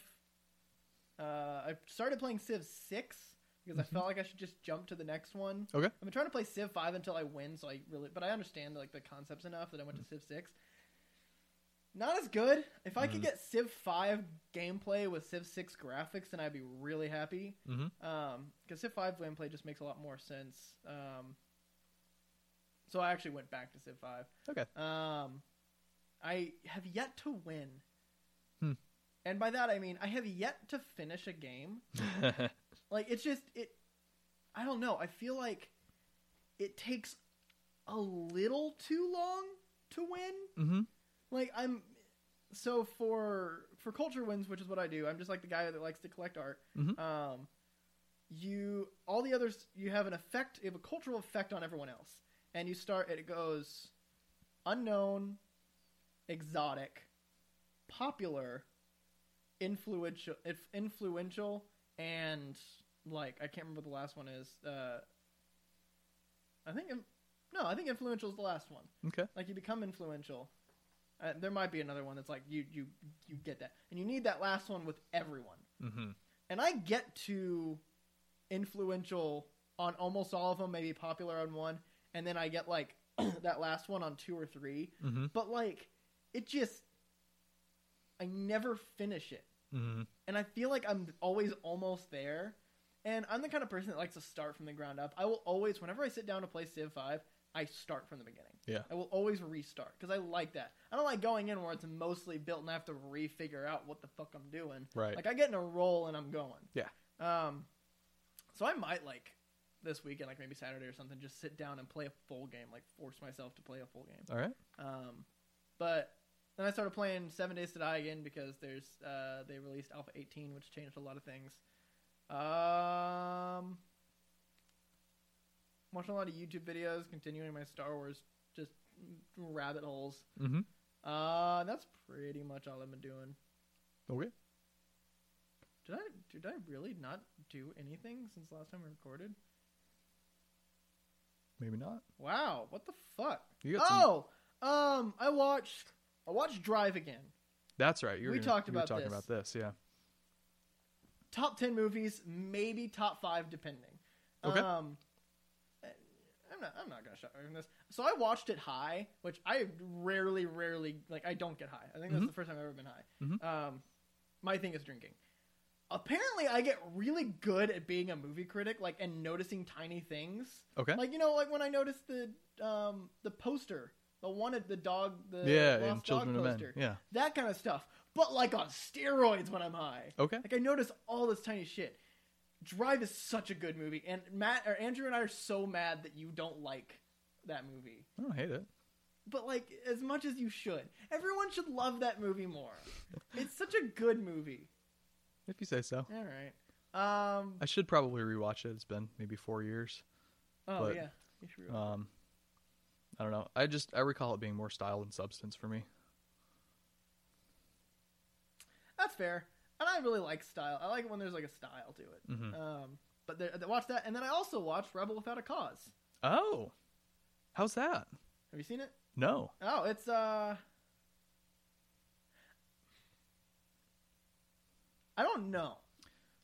Uh, I started playing Civ Six because I felt like I should just jump to the next one. okay I've been trying to play Civ Five until I win, so I really, but I understand like the concepts enough that I went to Civ Six. Not as good. If I could Mm. get Civ Five gameplay with Civ Six graphics, then I'd be really happy. mm-hmm. Um, because Civ Five gameplay just makes a lot more sense. Um, so I actually went back to Civ Five. okay Um, I have yet to win. Hmm. And by that I mean I have yet to finish a game. *laughs* Like it's just it I don't know. I feel like it takes a little too long to win. mm-hmm. Like I'm so for for culture wins, which is what I do. I'm just like the guy that likes to collect art. Mhm. Um you all the others you have an effect, you have a cultural effect on everyone else. And you start it goes unknown, exotic, popular, influential inf- influential and like I can't remember what the last one is. Uh I think no, I think influential is the last one. okay Like you become influential. Uh, there might be another one that's like you you you get that, and you need that last one with everyone. Mm-hmm. And I get to influential on almost all of them, maybe popular on one, and then I get like *clears throat* that last one on two or three. Mm-hmm. But like, it just I never finish it, Mm-hmm. and I feel like I'm always almost there. And I'm the kind of person that likes to start from the ground up. I will always, whenever I sit down to play Civ Five, I start from the beginning. Yeah. I will always restart because I like that. I don't like going in where it's mostly built and I have to refigure out what the fuck I'm doing. Right. Like I get in a roll and I'm going. Yeah. Um, so I might like this weekend, like maybe Saturday or something, just sit down and play a full game, like force myself to play a full game. All right. Um, but then I started playing Seven Days to Die again because there's uh, they released Alpha 18, which changed a lot of things. Um, watching a lot of YouTube videos, continuing my Star Wars just rabbit holes. Mm-hmm. Uh, that's pretty much all I've been doing. Okay. Did I did I really not do anything since last time we recorded? Maybe not. Wow, what the fuck? You got some. Oh, um, I watched I watched Drive again. That's right. You we gonna- talked you were about talking this. about this. Yeah. Top ten movies, maybe top five, depending. Okay. Um, I'm not. I'm not gonna shut from this. So I watched it high, which I rarely, rarely like. I don't get high. I think that's Mhm. the first time I've ever been high. Mhm. Um, my thing is drinking. Apparently, I get really good at being a movie critic, like and noticing tiny things. Okay. Like you know, like when I noticed the um the poster, the one at the dog, the yeah, Lost Dog Children of Men. poster, Yeah. that kind of stuff. But like on steroids when I'm high. Okay. Like I notice all this tiny shit. Drive is such a good movie, and Matt or Andrew and I are so mad that you don't like that movie. I don't hate it. But like as much as you should, everyone should love that movie more. it's such a good movie. If you say so. All right. Um. I should probably rewatch it. It's been maybe four years. Oh but, yeah. You should really- Um, I don't know. I just I recall it being more style than substance for me. That's fair. And I really like style. I like it when there's like a style to it. Mhm. Um. But there, watch that, and then I also watched Rebel Without a Cause. Oh, how's that? Have you seen it? No. Oh, it's uh I don't know.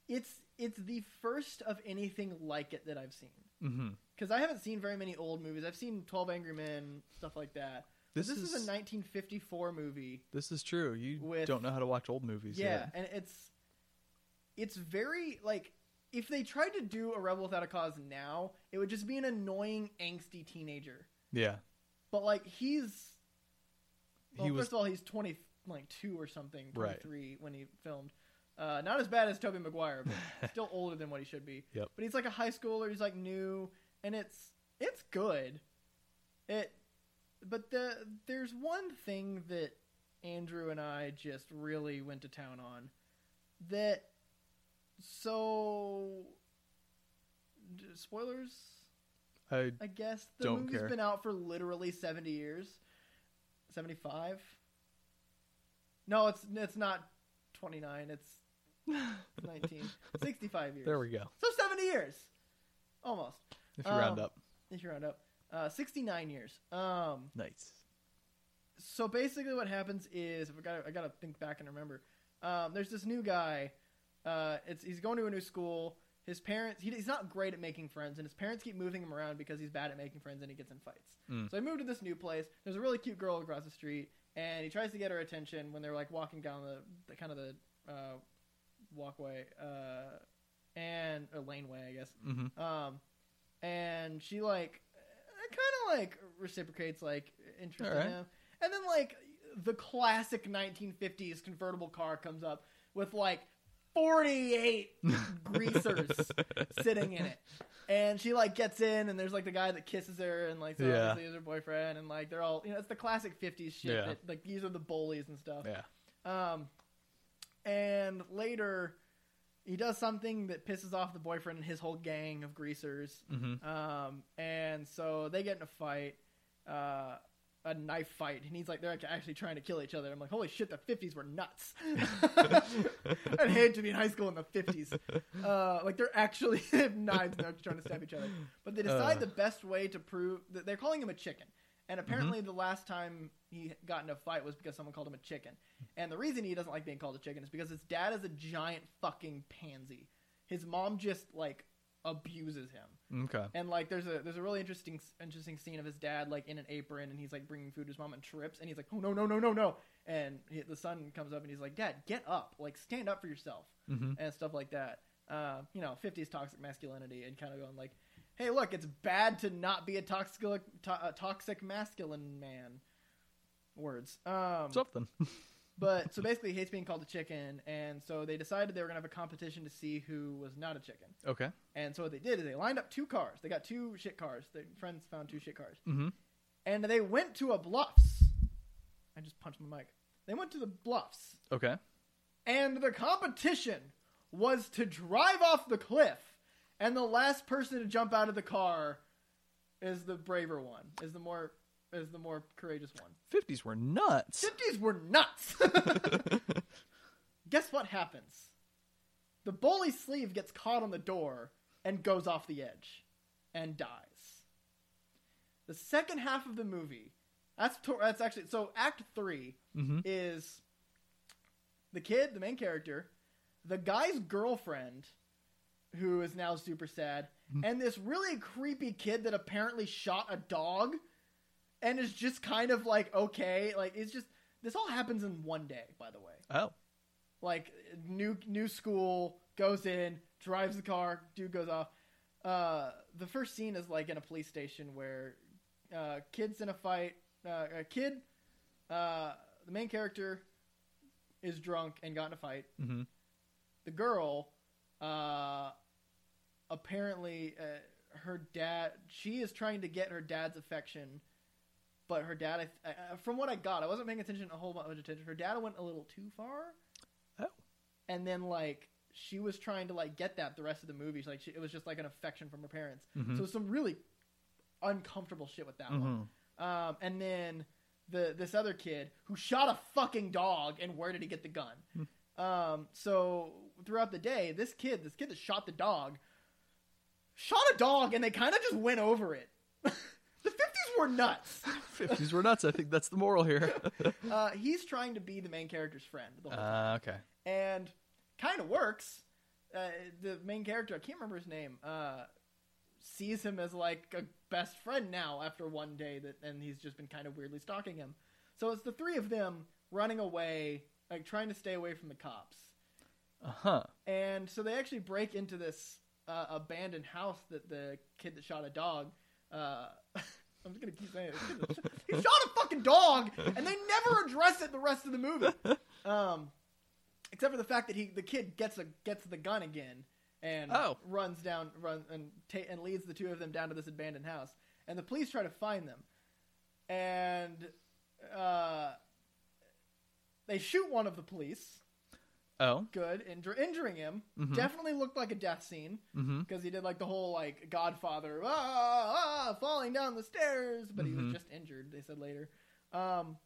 It's it's the first of anything like it that I've seen. Mm-hmm. Cuz I haven't seen very many old movies. I've seen 12 Angry Men, stuff like that. This, This, is, is, a 1954 movie. this is true. You with- don't know how to watch old movies. Yeah, yet. and it's it's very like if they tried to do a Rebel Without a Cause now, it would just be an annoying angsty teenager. Yeah. But like he's Well, he first was. of all, he's twenty like two or something, twenty three Right. when he filmed. Uh, not as bad as Tobey Maguire, but *laughs* still older than what he should be. Yep. But he's like a high schooler. He's like new, and it's it's good. It, but the there's one thing that Andrew and I just really went to town on. That so spoilers. I I guess the Don't movie's care. been out for literally seventy years, seventy-five. No, it's it's not twenty-nine. It's *laughs* 19, 65 years. there we go. So seventy years, almost. If you round Um, up, If you round up, uh, sixty-nine years. Um, nice. so basically, what happens is I got I got to think back and remember. Um, there's this new guy. Uh, it's he's going to a new school. His parents he, he's not great at making friends, and his parents keep moving him around because he's bad at making friends and he gets in fights. Mm. So he moved to this new place. There's a really cute girl across the street, and he tries to get her attention when they're like walking down the, the kind of the uh, walkway uh, and or laneway, I guess. Mm-hmm. Um, and she like kind of like reciprocates like interest in him, and then like the classic 1950s convertible car comes up with like 48 *laughs* greasers sitting in it. And she like gets in, and there's like the guy that kisses her, and like so Yeah. obviously is her boyfriend, and like they're all you know it's the classic '50s shit. Yeah. That, like these are the bullies and stuff. Yeah. Um, and later, he does something that pisses off the boyfriend and his whole gang of greasers. Mm-hmm. Um, and so they get in a fight, uh, a knife fight, and he's like, they're actually trying to kill each other. I'm like, holy shit, the 50s were nuts. I'd hate to be in high school in the 50s. Uh, like they're actually have *laughs* knives and they're trying to stab each other. But they decide Uh. the best way to prove that they're calling him a chicken. And apparently, the last time he got in a fight was because someone called him a chicken. And the reason he doesn't like being called a chicken is because his dad is a giant fucking pansy. His mom just like abuses him. Okay. And like, there's a there's a really interesting interesting scene of his dad like in an apron, and he's like bringing food to his mom and trips, and he's like, oh no no no no no, and he, the son comes up and he's like, Dad, get up, like stand up for yourself, hmm and stuff like that. Uh, you know, 50s toxic masculinity, and kind of going like, hey, look, it's bad to not be a toxic to- a toxic masculine man. Words. Um, Something. *laughs* but so basically, he hates being called a chicken, and so they decided they were gonna have a competition to see who was not a chicken. Okay. And so what they did is they lined up two cars. They got two shit cars. Their friends found two shit cars. Mm-hmm. And they went to a bluffs. I just punched my mic. They went to the bluffs. Okay. And the competition was to drive off the cliff. And the last person to jump out of the car is the braver one, is the more is the more courageous one. Fifties were nuts. 50s were nuts. *laughs* Guess what happens? The bully sleeve gets caught on the door and goes off the edge and dies. The second half of the movie, that's that's actually so act 3 hmm is the kid, the main character, the guy's girlfriend who is now super sad, and this really creepy kid that apparently shot a dog and is just kind of like okay, like it's just this all happens in one day, by the way. Oh. Like new new school goes in, drives the car, dude goes off. Uh, the first scene is like in a police station where uh, kids in a fight. Uh, a kid, uh, the main character, is drunk and got in a fight. hmm The girl, uh, apparently, uh, her dad. She is trying to get her dad's affection, but her dad. I, I, from what I got, I wasn't paying attention a whole bunch of attention. Her dad went a little too far. Oh. And then like she was trying to like get that the rest of the movie. Like she, it was just like an affection from her parents. Mhm. So some really uncomfortable shit with that Mhm. one. Um, and then the this other kid who shot a fucking dog, and where did he get the gun? um, so throughout the day, this kid, this kid that shot the dog, shot a dog, and they kind of just went over it. *laughs* the fifties were nuts. *laughs* Fifties were nuts. I think that's the moral here. *laughs* Uh, he's trying to be the main character's friend the whole time, uh, okay. and kind of works. Uh, the main character, I can't remember his name, uh, sees him as like a best friend now after one day that, and he's just been kind of weirdly stalking him. So it's the three of them running away, like trying to stay away from the cops. Uh huh. And so they actually break into this uh, abandoned house that the kid that shot a dog. Uh, *laughs* I'm just gonna keep saying it. He shot a fucking dog, and they never address it the rest of the movie. Um, except for the fact that he, the kid, gets a gets the gun again and Oh. runs down, run and ta- and leads the two of them down to this abandoned house. And the police try to find them, and uh, they shoot one of the police Oh. good, injur- injuring him. Mhm. Definitely looked like a death scene Mm-hmm. because he did like the whole like Godfather, ah, ah, falling down the stairs, but he Mhm. was just injured. They said later, um,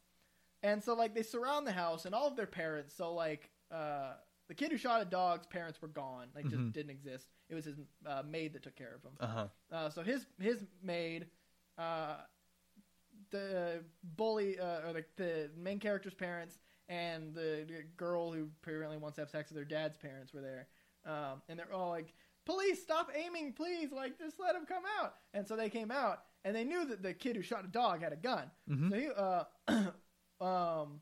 and so like they surround the house and all of their parents. So like uh, the kid who shot a dog's parents were gone, like just Mhm. didn't exist. It was his uh, maid that took care of him. Uh huh. Uh, so his his maid, uh, the bully uh, or the, the main character's parents, and the, girl who apparently wants to have sex with her dad's parents were there, um, and they're all like, "Police, stop aiming, please! Like, just let him come out." And so they came out, and they knew that the kid who shot a dog had a gun. Mhm. So he, uh, *coughs* um,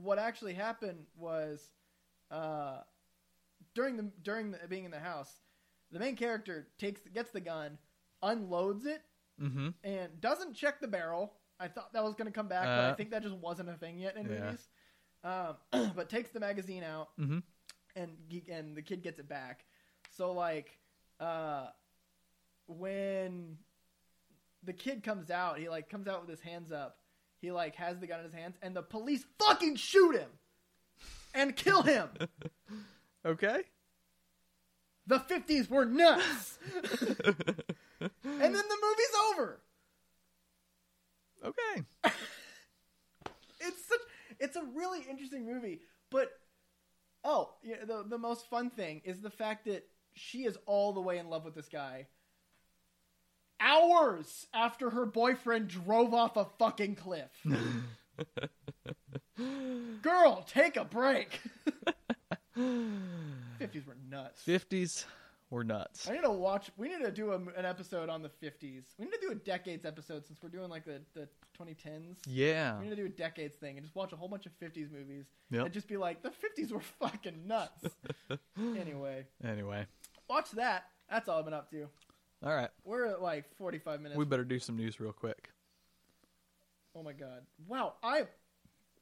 what actually happened was, uh, during the during the, being in the house, the main character takes gets the gun, unloads it, Mm-hmm. and doesn't check the barrel. I thought that was going to come back, but I Uh. think that just wasn't a thing yet in Yeah. movies. Um, *clears throat* but takes the magazine out, Mm-hmm. and and the kid gets it back. So like, uh, when the kid comes out, he like comes out with his hands up. He like has the gun in his hands, and the police fucking shoot him and kill him. *laughs* Okay. the fifties were nuts, *laughs* and then the movie's over. *laughs* okay. It's a really interesting movie but oh yeah, the, the most fun thing is the fact that she is all the way in love with this guy hours after her boyfriend drove off a fucking cliff. *laughs* Girl, take a break. *laughs* 50s were nuts. 50s were nuts. I need to watch. We need to do a, an episode on the 50s. We need to do a decades episode since we're doing like the, the 2010s. Yeah. We need to do a decades thing and just watch a whole bunch of 50s movies Yep. and just be like, the 50s were fucking nuts. *laughs* anyway, Anyway. watch that. That's all I've been up to. All right. We're at like 45 minutes. We better do some news real quick. Oh my god. Wow. I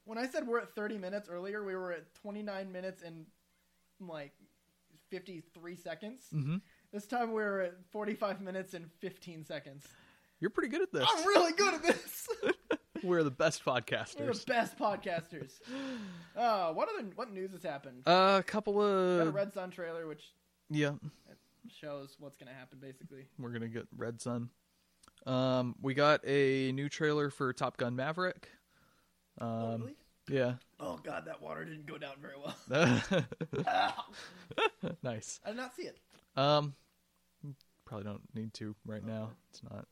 when I said we're at 30 minutes earlier, we were at 29 minutes and like 53 seconds. Mm-hmm. This time we're at 45 minutes and 15 seconds. You're pretty good at this. I'm really good at this. *laughs* We're the best podcasters. we're the best podcasters. *sighs* Uh, what other what news has happened? Uh, a couple Got a of Red Son trailer which yeah, shows what's going to happen basically. we're gonna get Red Son. Um, we got a new trailer for Top Gun Maverick. oh, Um, really? Yeah, Oh god, that water didn't go down very well. *laughs* *laughs* Nice. I did not see it. Um, probably don't need to right now. It's not.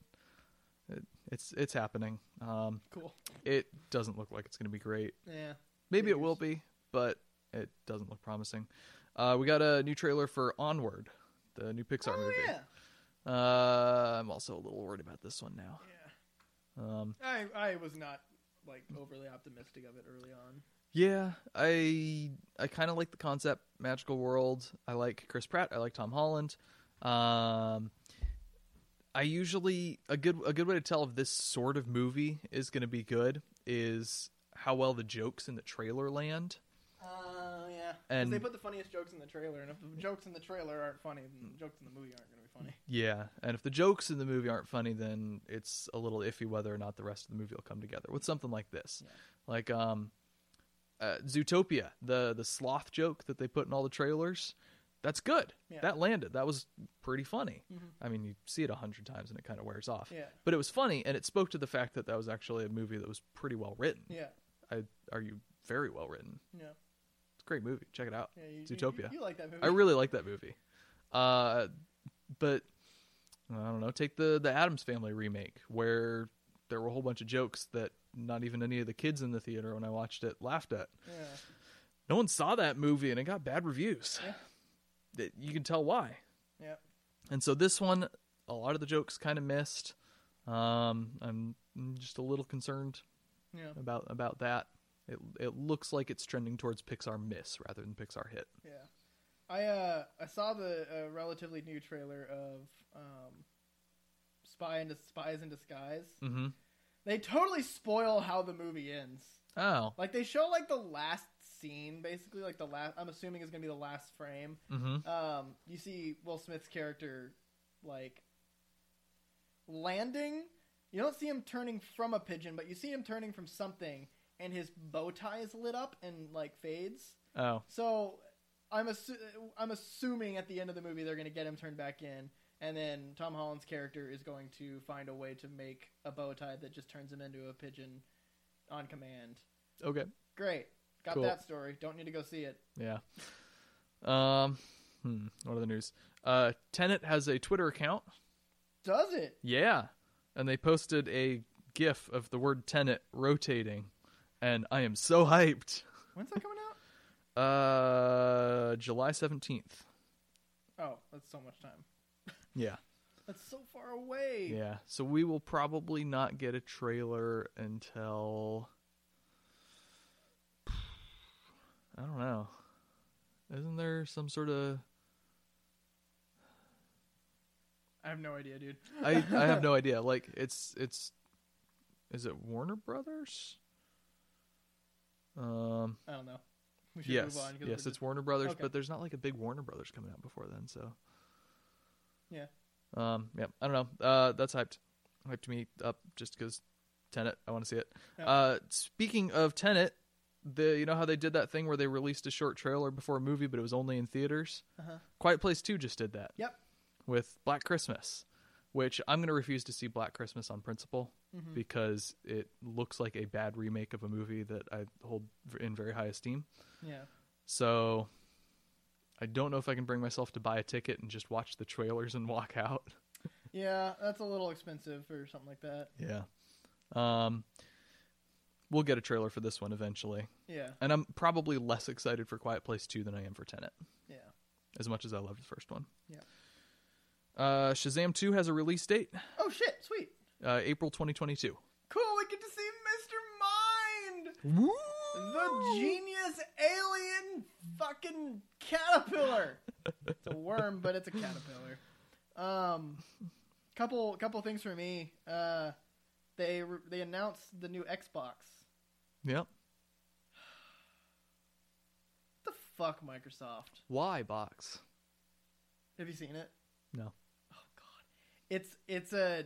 It, it's it's happening. Um, Cool. it doesn't look like it's gonna be great. Yeah. Maybe it will be, but it doesn't look promising. Uh, we got a new trailer for Onward, the new Pixar oh movie. yeah. Uh, I'm also a little worried about this one now. Yeah. Um, I I was not like overly optimistic of it early on. yeah, I I kind of like the concept, magical world. I like Chris Pratt. I like Tom Holland. Um, I usually a good a good way to tell if this sort of movie is going to be good is how well the jokes in the trailer land. Uh, yeah. 'Cause And- they put the funniest jokes in the trailer, and if the jokes in the trailer aren't funny, then the jokes in the movie aren't going to be funny. Yeah, and if the jokes in the movie aren't funny, then it's a little iffy whether or not the rest of the movie will come together with something like this. Yeah. Like um, uh, Zootopia, the the sloth joke that they put in all the trailers, that's good. Yeah. That landed. That was pretty funny. Mhm. I mean, you see it a hundred times and it kind of wears off. Yeah. But it was funny, and it spoke to the fact that that was actually a movie that was pretty well written. Yeah. I are you very well written. Yeah. It's a great movie. Check it out. Yeah. You, Zootopia. You, you like that movie? I really like that movie. Uh, but I don't know. Take the the Addams Family remake, where there were a whole bunch of jokes that not even any of the kids in the theater when I watched it laughed at. Yeah. No one saw that movie, and it got bad reviews. Yeah. You can tell why. Yeah. And so this one, a lot of the jokes kind of missed. Um, I'm just a little concerned Yeah. about about that. It it looks like it's trending towards Pixar miss rather than Pixar hit. Yeah. I uh I saw the uh, relatively new trailer of um Spy in Spies in Disguise. Mm-hmm. They totally spoil how the movie ends. Oh. Like they show like the last scene basically like the last I'm assuming is going to be the last frame. Mm-hmm. Um you see Will Smith's character like landing. You don't see him turning from a pigeon, but you see him turning from something and his bow tie is lit up and like fades. Oh. So I'm assu- I'm assuming at the end of the movie they're going to get him turned back in, and then Tom Holland's character is going to find a way to make a bow tie that just turns him into a pigeon on command. Okay. Great, got Cool. that story. Don't need to go see it. Yeah. Um. Hmm. What other news? Uh, Tenet has a Twitter account. Does it? Yeah, and they posted a GIF of the word Tenet rotating, and I am so hyped. When's that coming? Uh, July seventeenth. Oh, that's so much time. *laughs* Yeah. That's so far away. Yeah. So we will probably not get a trailer until I don't know. Isn't there some sort of I have no idea, dude. I I have no *laughs* idea. Like it's it's is it Warner Brothers? Um I don't know. We should yes. move on. Yes, it's just- Warner Brothers, Okay. but there's not like a big Warner Brothers coming out before then, so Yeah. Um yeah, I don't know. Uh that's hyped. Hyped me up just cuz Tenet, I want to see it. Yeah. Uh speaking of Tenet, the you know how they did that thing where they released a short trailer before a movie but it was only in theaters? Uh-huh. Quiet Place 2 just did that. Yep. With Black Christmas, which I'm going to refuse to see Black Christmas on principle Mhm. because it looks like a bad remake of a movie that I hold in very high esteem. Yeah. So I don't know if I can bring myself to buy a ticket and just watch the trailers and walk out. *laughs* Yeah, that's a little expensive for something like that. Yeah. Um, we'll get a trailer for this one eventually, Yeah, and I'm probably less excited for Quiet Place Two than I am for Tenet, yeah. as much as I loved the first one. Yeah. Uh, Shazam Two has a release date, Oh shit, sweet. uh, April 2022. Cool, we get to see Mr. Mind! Woo! The genius alien fucking caterpillar. it's a worm, but it's a caterpillar. Um, couple couple things for me. Uh, they re- they announced the new Xbox. Yep. What the fuck, Microsoft? Why box? Have you seen it? No. It's it's a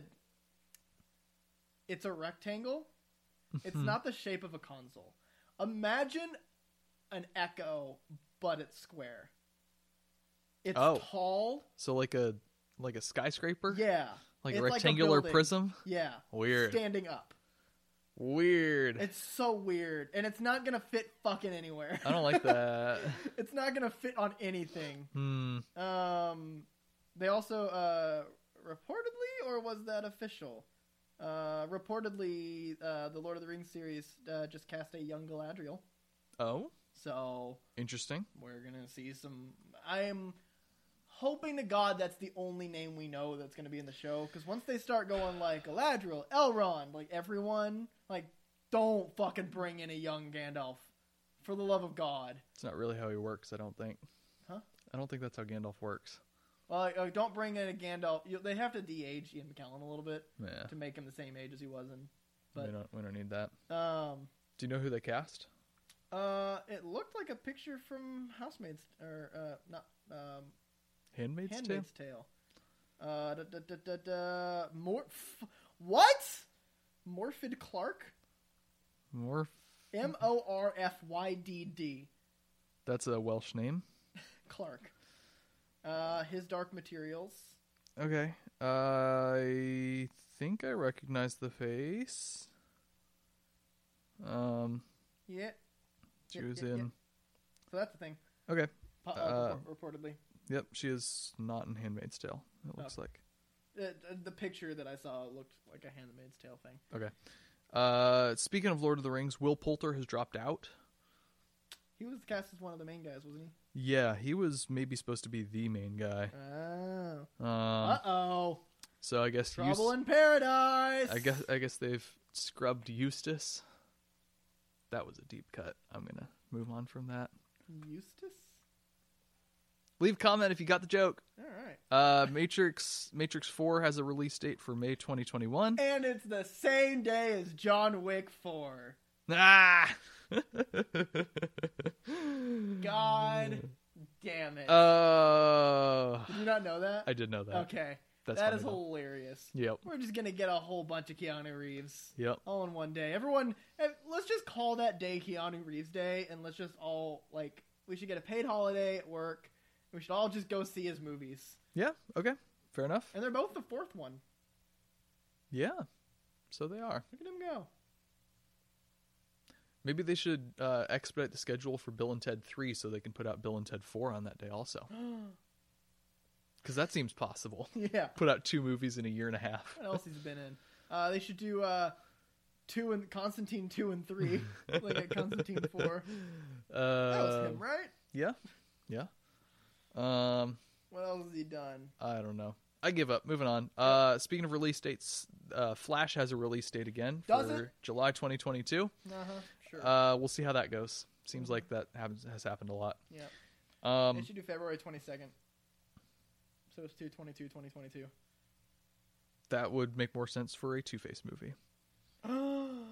it's a rectangle. It's Mhm. not the shape of a console. Imagine an Echo, but it's square. It's Oh. tall. So like a like a skyscraper? Yeah. Like a rectangular building. prism? Yeah. Weird. Standing up. Weird. It's so weird, and it's not gonna fit fucking anywhere. I don't like that. *laughs* it's not gonna fit on anything. Hmm. Um, they also uh, reportedly, or was that official? Uh, reportedly, uh, the Lord of the Rings series uh, just cast a young Galadriel, Oh, so interesting. we're gonna see some. I am hoping to God that's the only name we know that's gonna be in the show. Because once they start going like Galadriel, Elrond, like everyone, like don't fucking bring in a young Gandalf, for the love of God. It's not really how he works, I don't think. Huh? I don't think that's how Gandalf works. Well, like, uh, don't bring in a Gandalf. You, they have to de-age Ian McKellen a little bit. Yeah. to make him the same age as he was in. But- we don't we don't need that. Um, Do you know who they cast? uh, it looked like a picture from Housemaid's or uh, not um, Handmaid's, Handmaid's Tale. Uh, da, da, da, da, da, Mor- f- what? Morfydd Clark. Tale? Morph. M O R F Y D D. That's a Welsh name. *laughs* Clark. Uh, his Dark Materials. Okay. Uh, I think I recognize the face. Um, Yeah. she Yep, was yep, in. yep. So that's the thing. Okay. Po- uh, Uh, reportedly, Yep, she is not in Handmaid's Tale. It Oh. looks like. uh, the picture that I saw looked like a Handmaid's Tale thing. Okay. Uh, speaking of Lord of the Rings, Will Poulter has dropped out. He was cast as one of the main guys, wasn't he? Yeah, he was maybe supposed to be the main guy. Oh. Um, Uh oh. so I guess Trouble Eust- in paradise. I guess I guess they've scrubbed Eustace. That was a deep cut. I'm gonna move on from that. Eustace. Leave a comment if you got the joke. All right. Uh, Matrix Matrix Four has a release date for May 2021. And it's the same day as John Wick Four. Ah. God damn it! Oh, Did you not know that? I did know that. okay, That's that is hilarious. Yep. We're just gonna get a whole bunch of Keanu Reeves Yep. all in one day. Everyone, eh, let's just call that day Keanu Reeves Day, and let's just all like we should get a paid holiday at work. We should all just go see his movies, Yeah. Okay. Fair enough. and they're both the fourth one. Yeah. So they are. Look at him go. Maybe they should uh, expedite the schedule for Bill and Ted 3 so they can put out Bill and Ted 4 on that day also. *gasps* Because that seems possible. *laughs* yeah. Put out two movies in a year and a half. What else he's been in? Uh, they should do uh, two and Constantine two and three, *laughs* like at Constantine four. *laughs* That was Uh, him, right? yeah. Yeah. Um, What else has he done? I don't know. I give up. Moving on. Uh, speaking of release dates, uh, Flash has a release date again Does for it? July 2022. Uh huh. Sure. Uh, we'll see how that goes. Seems like that happens, has happened a lot. yeah. Um, they should do February twenty second. So it's 222, 2022. that would make more sense for a Two Face movie. *gasps*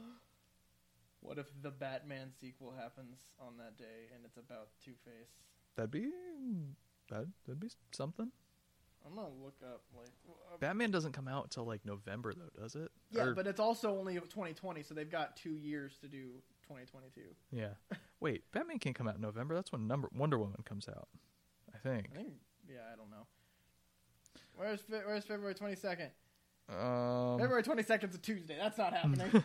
what if the Batman sequel happens on that day and it's about Two Face? That'd be that that'd be something. I'm gonna look up like. uh, Batman doesn't come out until like November though, does it? yeah, Or- but it's also only 2020, so they've got two years to do 2022. yeah. Wait, Batman can't come out in November. That's when number Wonder Woman comes out. I think. I think. Yeah, I don't know. Where's Fe- Where's February 22nd? Um, February 22nd is a Tuesday. That's not happening.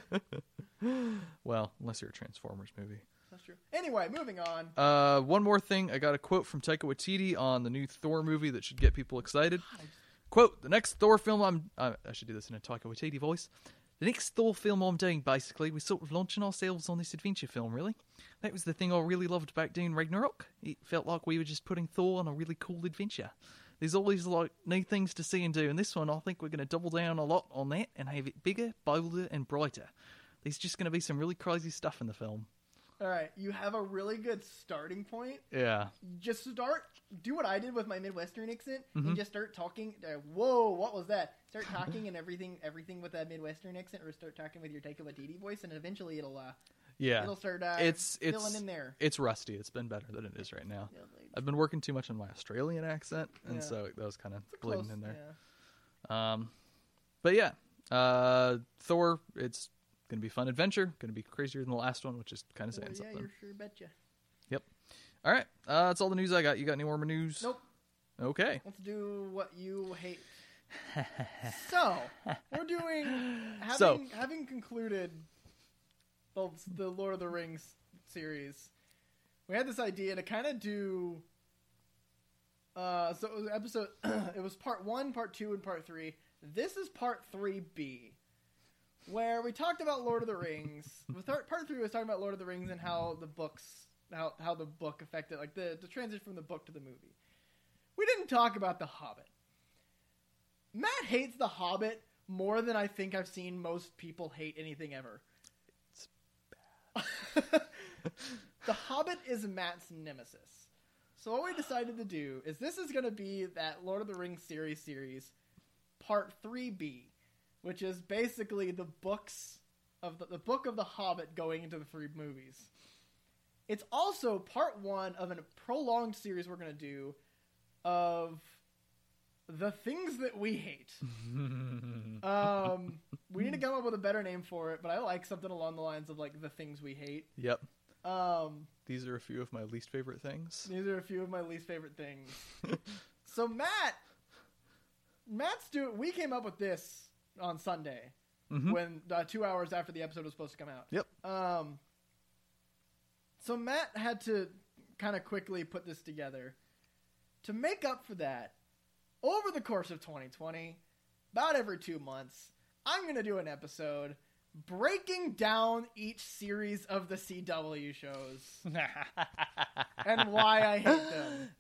*laughs* well, unless you're a Transformers movie. That's true. Anyway, moving on. Uh, one more thing. I got a quote from Taika Waititi on the new Thor movie that should get people excited. quote: "The next Thor film I'm I should do this in a Taika Waititi voice. The next Thor film I'm doing, basically, we're sort of launching ourselves on this adventure film. Really, that was the thing I really loved about doing Ragnarok. It felt like we were just putting Thor on a really cool adventure." There's always like new things to see and do, and this one I think we're going to double down a lot on that and have it bigger, bolder, and brighter. There's just going to be some really crazy stuff in the film. All right, you have a really good starting point. Yeah, Just start, do what I did with my Midwestern accent, Mhm. and just start talking. Uh, whoa, what was that? Start talking *laughs* and everything, everything with that Midwestern accent, or start talking with your Taika Waititi voice, and eventually it'll, uh, yeah. it'll start uh, It's filling in there. it's rusty. It's been better than it is right now. Yeah, like, I've been working too much on my Australian accent, and Yeah. so that was kind of it's bleeding in there. yeah. Um, but yeah, uh, Thor. It's gonna be a fun adventure. Gonna be crazier than the last one, which is kind of saying Well, yeah, something. you're sure betcha. Yep. All right, uh, that's all the news I got. You got any more news? Nope. Okay. Let's do what you hate. *laughs* so we're doing *laughs* having So- having concluded the the Lord of the Rings series. We had this idea to kind of do. Uh, so it was episode. *clears throat* it was part one, part two, and part three. This is part three B, where we talked about Lord of the Rings. Part three was talking about Lord of the Rings and how the books, how how the book affected, like the the transition from the book to the movie. We didn't talk about The Hobbit. Matt hates The Hobbit more than I think I've seen most people hate anything ever. *laughs* the Hobbit is Matt's nemesis. So what we decided to do is this is going to be that Lord of the Rings series series part 3B, which is basically the books of the, the book of the Hobbit going into the three movies. It's also part 1 of a prolonged series we're going to do of the things that we hate. *laughs* Um, we need to come up with a better name for it, but I like something along the lines of like the things we hate. Yep. Um, These are a few of my least favorite things. these are a few of my least favorite things. *laughs* so Matt, Matt's doing. We came up with this on Sunday Mhm. when uh, two hours after the episode was supposed to come out. Yep. Um. So Matt had to kind of quickly put this together to make up for that. Over the course of 2020, about every two months, I'm going to do an episode breaking down each series of the CW shows *laughs* and why I hate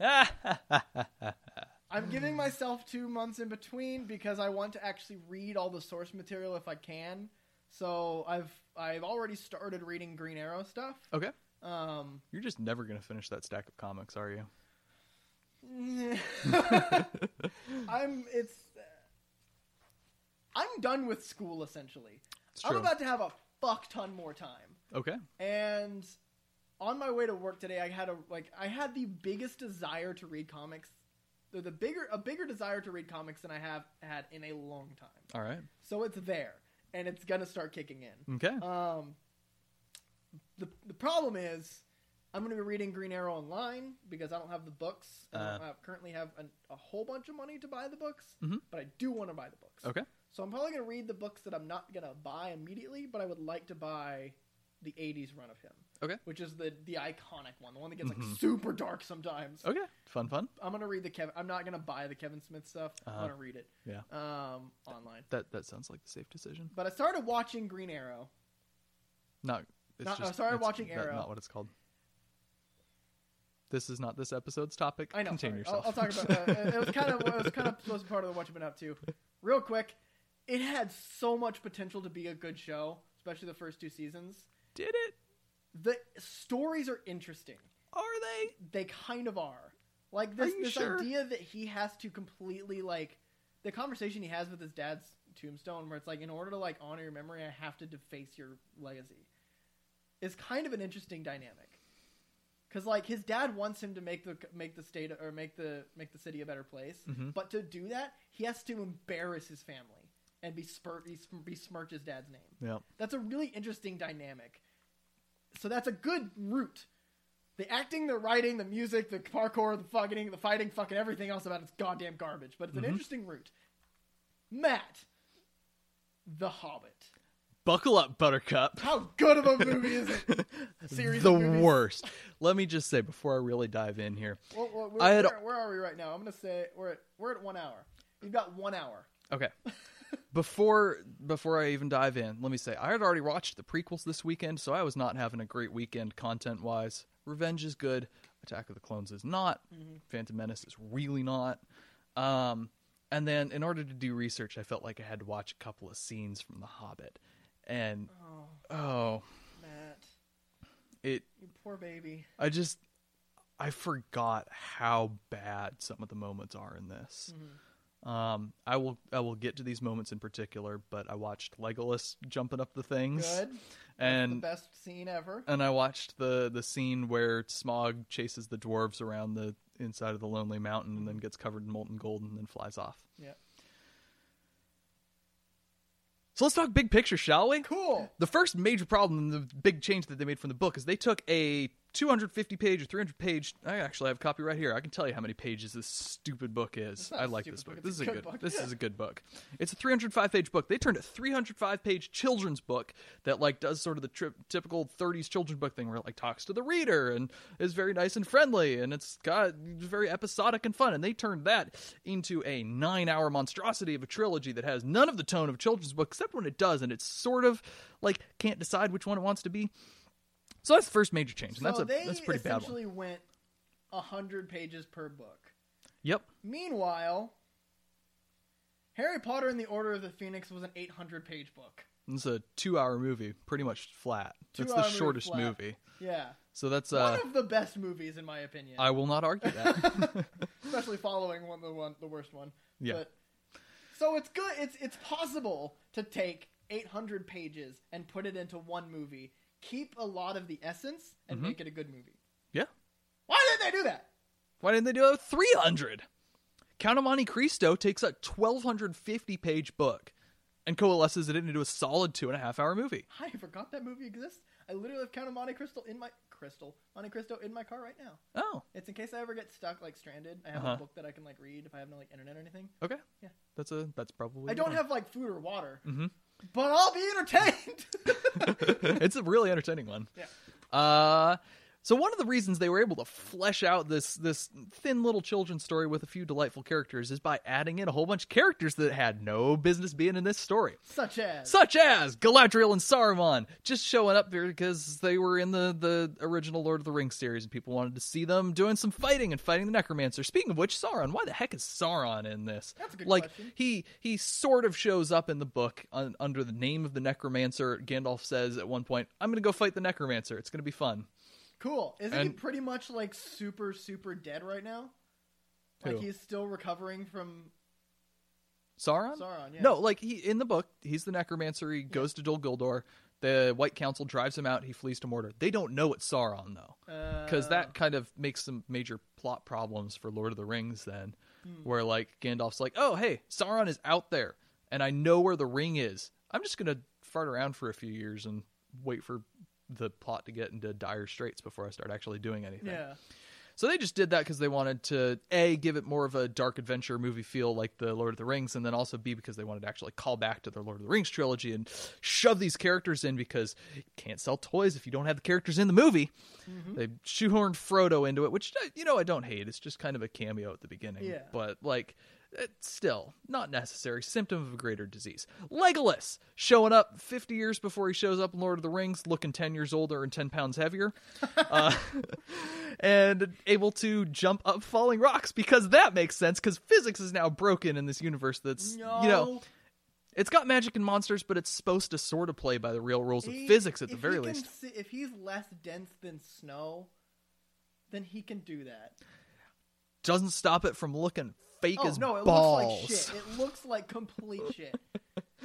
them. *laughs* I'm giving myself two months in between because I want to actually read all the source material if I can. So I've I've already started reading Green Arrow stuff. okay. Um, You're just never gonna finish that stack of comics, are you? *laughs* I'm it's I'm done with school essentially. I'm about to have a fuck ton more time. okay. And on my way to work today, I had a like I had the biggest desire to read comics, the, the bigger a bigger desire to read comics than I have had in a long time. All right. So it's there, and it's gonna start kicking in. Okay. Um, the the problem is, I'm gonna be reading Green Arrow online because I don't have the books. and I don't Uh. have- currently have an, a whole bunch of money to buy the books, Mhm. but I do want to buy the books. Okay. So I'm probably gonna read the books that I'm not gonna buy immediately, but I would like to buy the '80s run of him. Okay. Which is the the iconic one, the one that gets like super dark sometimes. Okay. Fun. Fun. I'm gonna read the Kevin. I'm not gonna buy the Kevin Smith stuff. I'm Uh-huh. gonna read it. Yeah. Um, online. That that sounds like the safe decision. But I started watching Green Arrow. Not. It's Not- just, I started it's watching that- Arrow. Not what it's called. This is not this episode's topic. I know. Contain sorry. yourself. I'll, I'll talk about. Uh, *laughs* it was kind of it was kind of supposed to be part of what you've been up to. Real quick, it had so much potential to be a good show, especially the first two seasons. Did it? The stories are interesting. Are they? They kind of are. Like this this sure? idea that he has to completely like the conversation he has with his dad's tombstone, where it's like, in order to like honor your memory, I have to deface your legacy, is kind of an interesting dynamic. Because like his dad wants him to make the make the state or make the make the city a better place, Mhm. but to do that, he has to embarrass his family and besmirch besmirch his dad's name. Yeah. That's a really interesting dynamic. So that's a good route. The acting, the writing, the music, the parkour, the fucking, the fighting, fucking everything else about it's goddamn garbage. But it's an Mhm. interesting route. Matt, The Hobbit. Buckle up, Buttercup. How good of a movie is it? *laughs* Series the worst. Let me just say before I really dive in here. Well, well, I had- where, where are we right now? I'm gonna say we're at we're at one hour. You've got one hour. Okay. *laughs* before before I even dive in, let me say I had already watched the prequels this weekend, so I was not having a great weekend content wise. Revenge is good. Attack of the Clones is not. Phantom Menace is really not. Um, and then in order to do research, I felt like I had to watch a couple of scenes from The Hobbit, and Oh, oh, Matt, it you poor baby. I just I forgot how bad some of the moments are in this. Um, I will I will get to these moments in particular, but I watched Legolas jumping up the things, Good. That's the and best scene ever. and I watched the the scene where Smaug chases the dwarves around the inside of the Lonely Mountain and then gets covered in molten gold and then flies off. Yeah. So let's talk big picture, shall we? Cool. The first major problem, and the big change that they made from the book, is they took a 250 page or 300 page. I actually have a copy right here. I can tell you how many pages this stupid book is. I like this book. book, This is a good. book. This is a good book. It's a 305 page book. They turned a 305 page children's book that like does sort of the tri- typical 30s children's book thing where it like talks to the reader and is very nice and friendly and it's got very episodic and fun. And they turned that into a nine hour monstrosity of a trilogy that has none of the tone of a children's book except when it does, and it's sort of like can't decide which one it wants to be. So that's the first major change, and so that's a they that's a pretty bad one. essentially went hundred pages per book. Yep. Meanwhile, Harry Potter and the Order of the Phoenix was an 800 page book. It's a two-hour movie, pretty much flat. It's the Two-hour movie shortest flat. movie, Yeah. so that's uh. One of the best movies, in my opinion. I will not argue that. *laughs* *laughs* Especially following one the one the worst one. Yeah. But, so it's good. It's it's possible to take 800 pages and put it into one movie, keep a lot of the essence, and Mhm. make it a good movie. yeah. Why did they do that? Why didn't they do a 300? Count of Monte Cristo takes a 1250 page book and coalesces it into a solid two and a half hour movie. I forgot that movie exists. I literally have Count of Monte Cristo in my crystal Monte Cristo in my car right now. Oh, It's in case I ever get stuck, like stranded. I have Uh-huh. a book that I can like read if I have no like internet or anything. okay. Yeah. That's a that's probably. I don't have like food or water, Mhm. But I'll be entertained. *laughs* it's a really entertaining one. Yeah. Uh so one of the reasons they were able to flesh out this this thin little children's story with a few delightful characters is by adding in a whole bunch of characters that had no business being in this story. Such as Such as Galadriel and Saruman, just showing up here because they were in the, the original Lord of the Rings series and people wanted to see them doing some fighting and fighting the Necromancer. Speaking of which, Sauron, why the heck is Sauron in this? That's a good like question. he he sort of shows up in the book un, under the name of the Necromancer. Gandalf says at one point, "I'm going to go fight the Necromancer. It's going to be fun." Cool. Isn't he pretty much like super super dead right now? Like he's still recovering from Sauron? Sauron. Yeah. No, like he in the book, he's the necromancer. He goes to Dol Guldur. The White Council drives him out. He flees to Mordor. They don't know it's Sauron though, because Uh, that kind of makes some major plot problems for Lord of the Rings. Then, Hmm. where like Gandalf's like, "Oh, hey, Sauron is out there, and I know where the ring is. I'm just gonna fart around for a few years and wait for the plot to get into dire straits before I start actually doing anything." Yeah. So they just did that because they wanted to a give it more of a dark adventure movie feel like the Lord of the Rings, and then also b because they wanted to actually call back to their Lord of the Rings trilogy and shove these characters in because you can't sell toys if you don't have the characters in the movie. Mm-hmm. They shoehorned Frodo into it, which you know I don't hate. It's just kind of a cameo at the beginning, Yeah. but like. It's still not necessary. Symptom of a greater disease. Legolas showing up 50 years before he shows up in Lord of the Rings, looking 10 years older and 10 pounds heavier. *laughs* uh, and able to jump up falling rocks because that makes sense because physics is now broken in this universe that's No. you know it's got magic and monsters but it's supposed to sort of play by the real rules of physics at the very least si- if he's less dense than snow, then he can do that. doesn't stop it from looking fake Oh as no, it balls looks like shit. It looks like complete shit.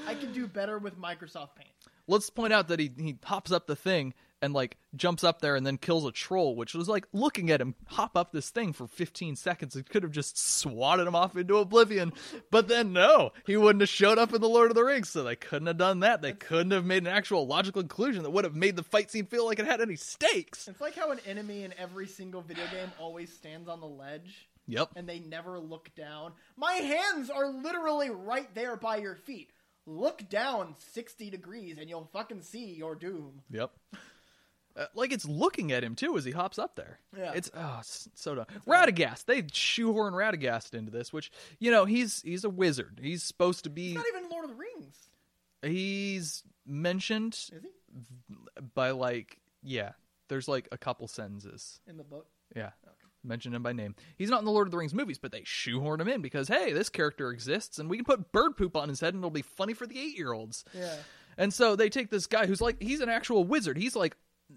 I can do better with Microsoft Paint. let's point out that he he hops up the thing and like jumps up there and then kills a troll which was like looking at him hop up this thing for 15 seconds it could have just swatted him off into oblivion but then no he wouldn't have showed up in the lord of the rings so they couldn't have done that they couldn't have made an actual logical conclusion that would have made the fight scene feel like it had any stakes It's like how an enemy in every single video game always stands on the ledge yep and they never look down. My hands are literally right there by your feet. Look down 60 degrees and you'll fucking see your doom. Yep. Uh, like it's looking at him too as he hops up there. Yeah. It's oh it's so dumb. Radagast. They shoehorn Radagast into this, which you know he's he's a wizard. He's supposed to be. He's not even Lord of the Rings, He's mentioned is he? by like yeah. There's like a couple sentences. In the book. Yeah. Okay. Mention him by name. He's not in the Lord of the Rings movies, but they shoehorn him in because hey, this character exists and we can put bird poop on his head and it'll be funny for the eight year olds. Yeah. And so they take this guy who's like he's an actual wizard. He's like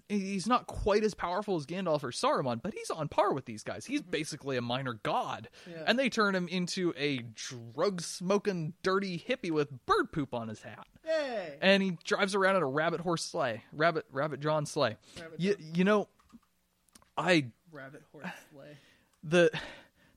he's not quite as powerful as Gandalf or Saruman, but he's on par with these guys. He's mm-hmm. basically a minor god. Yeah. And they turn him into a drug smoking dirty hippie with bird poop on his hat. Yay. And he drives around in a rabbit horse sleigh. Rabbit rabbit drawn sleigh. Rabbit You, you know I Rabbit horse sleigh. the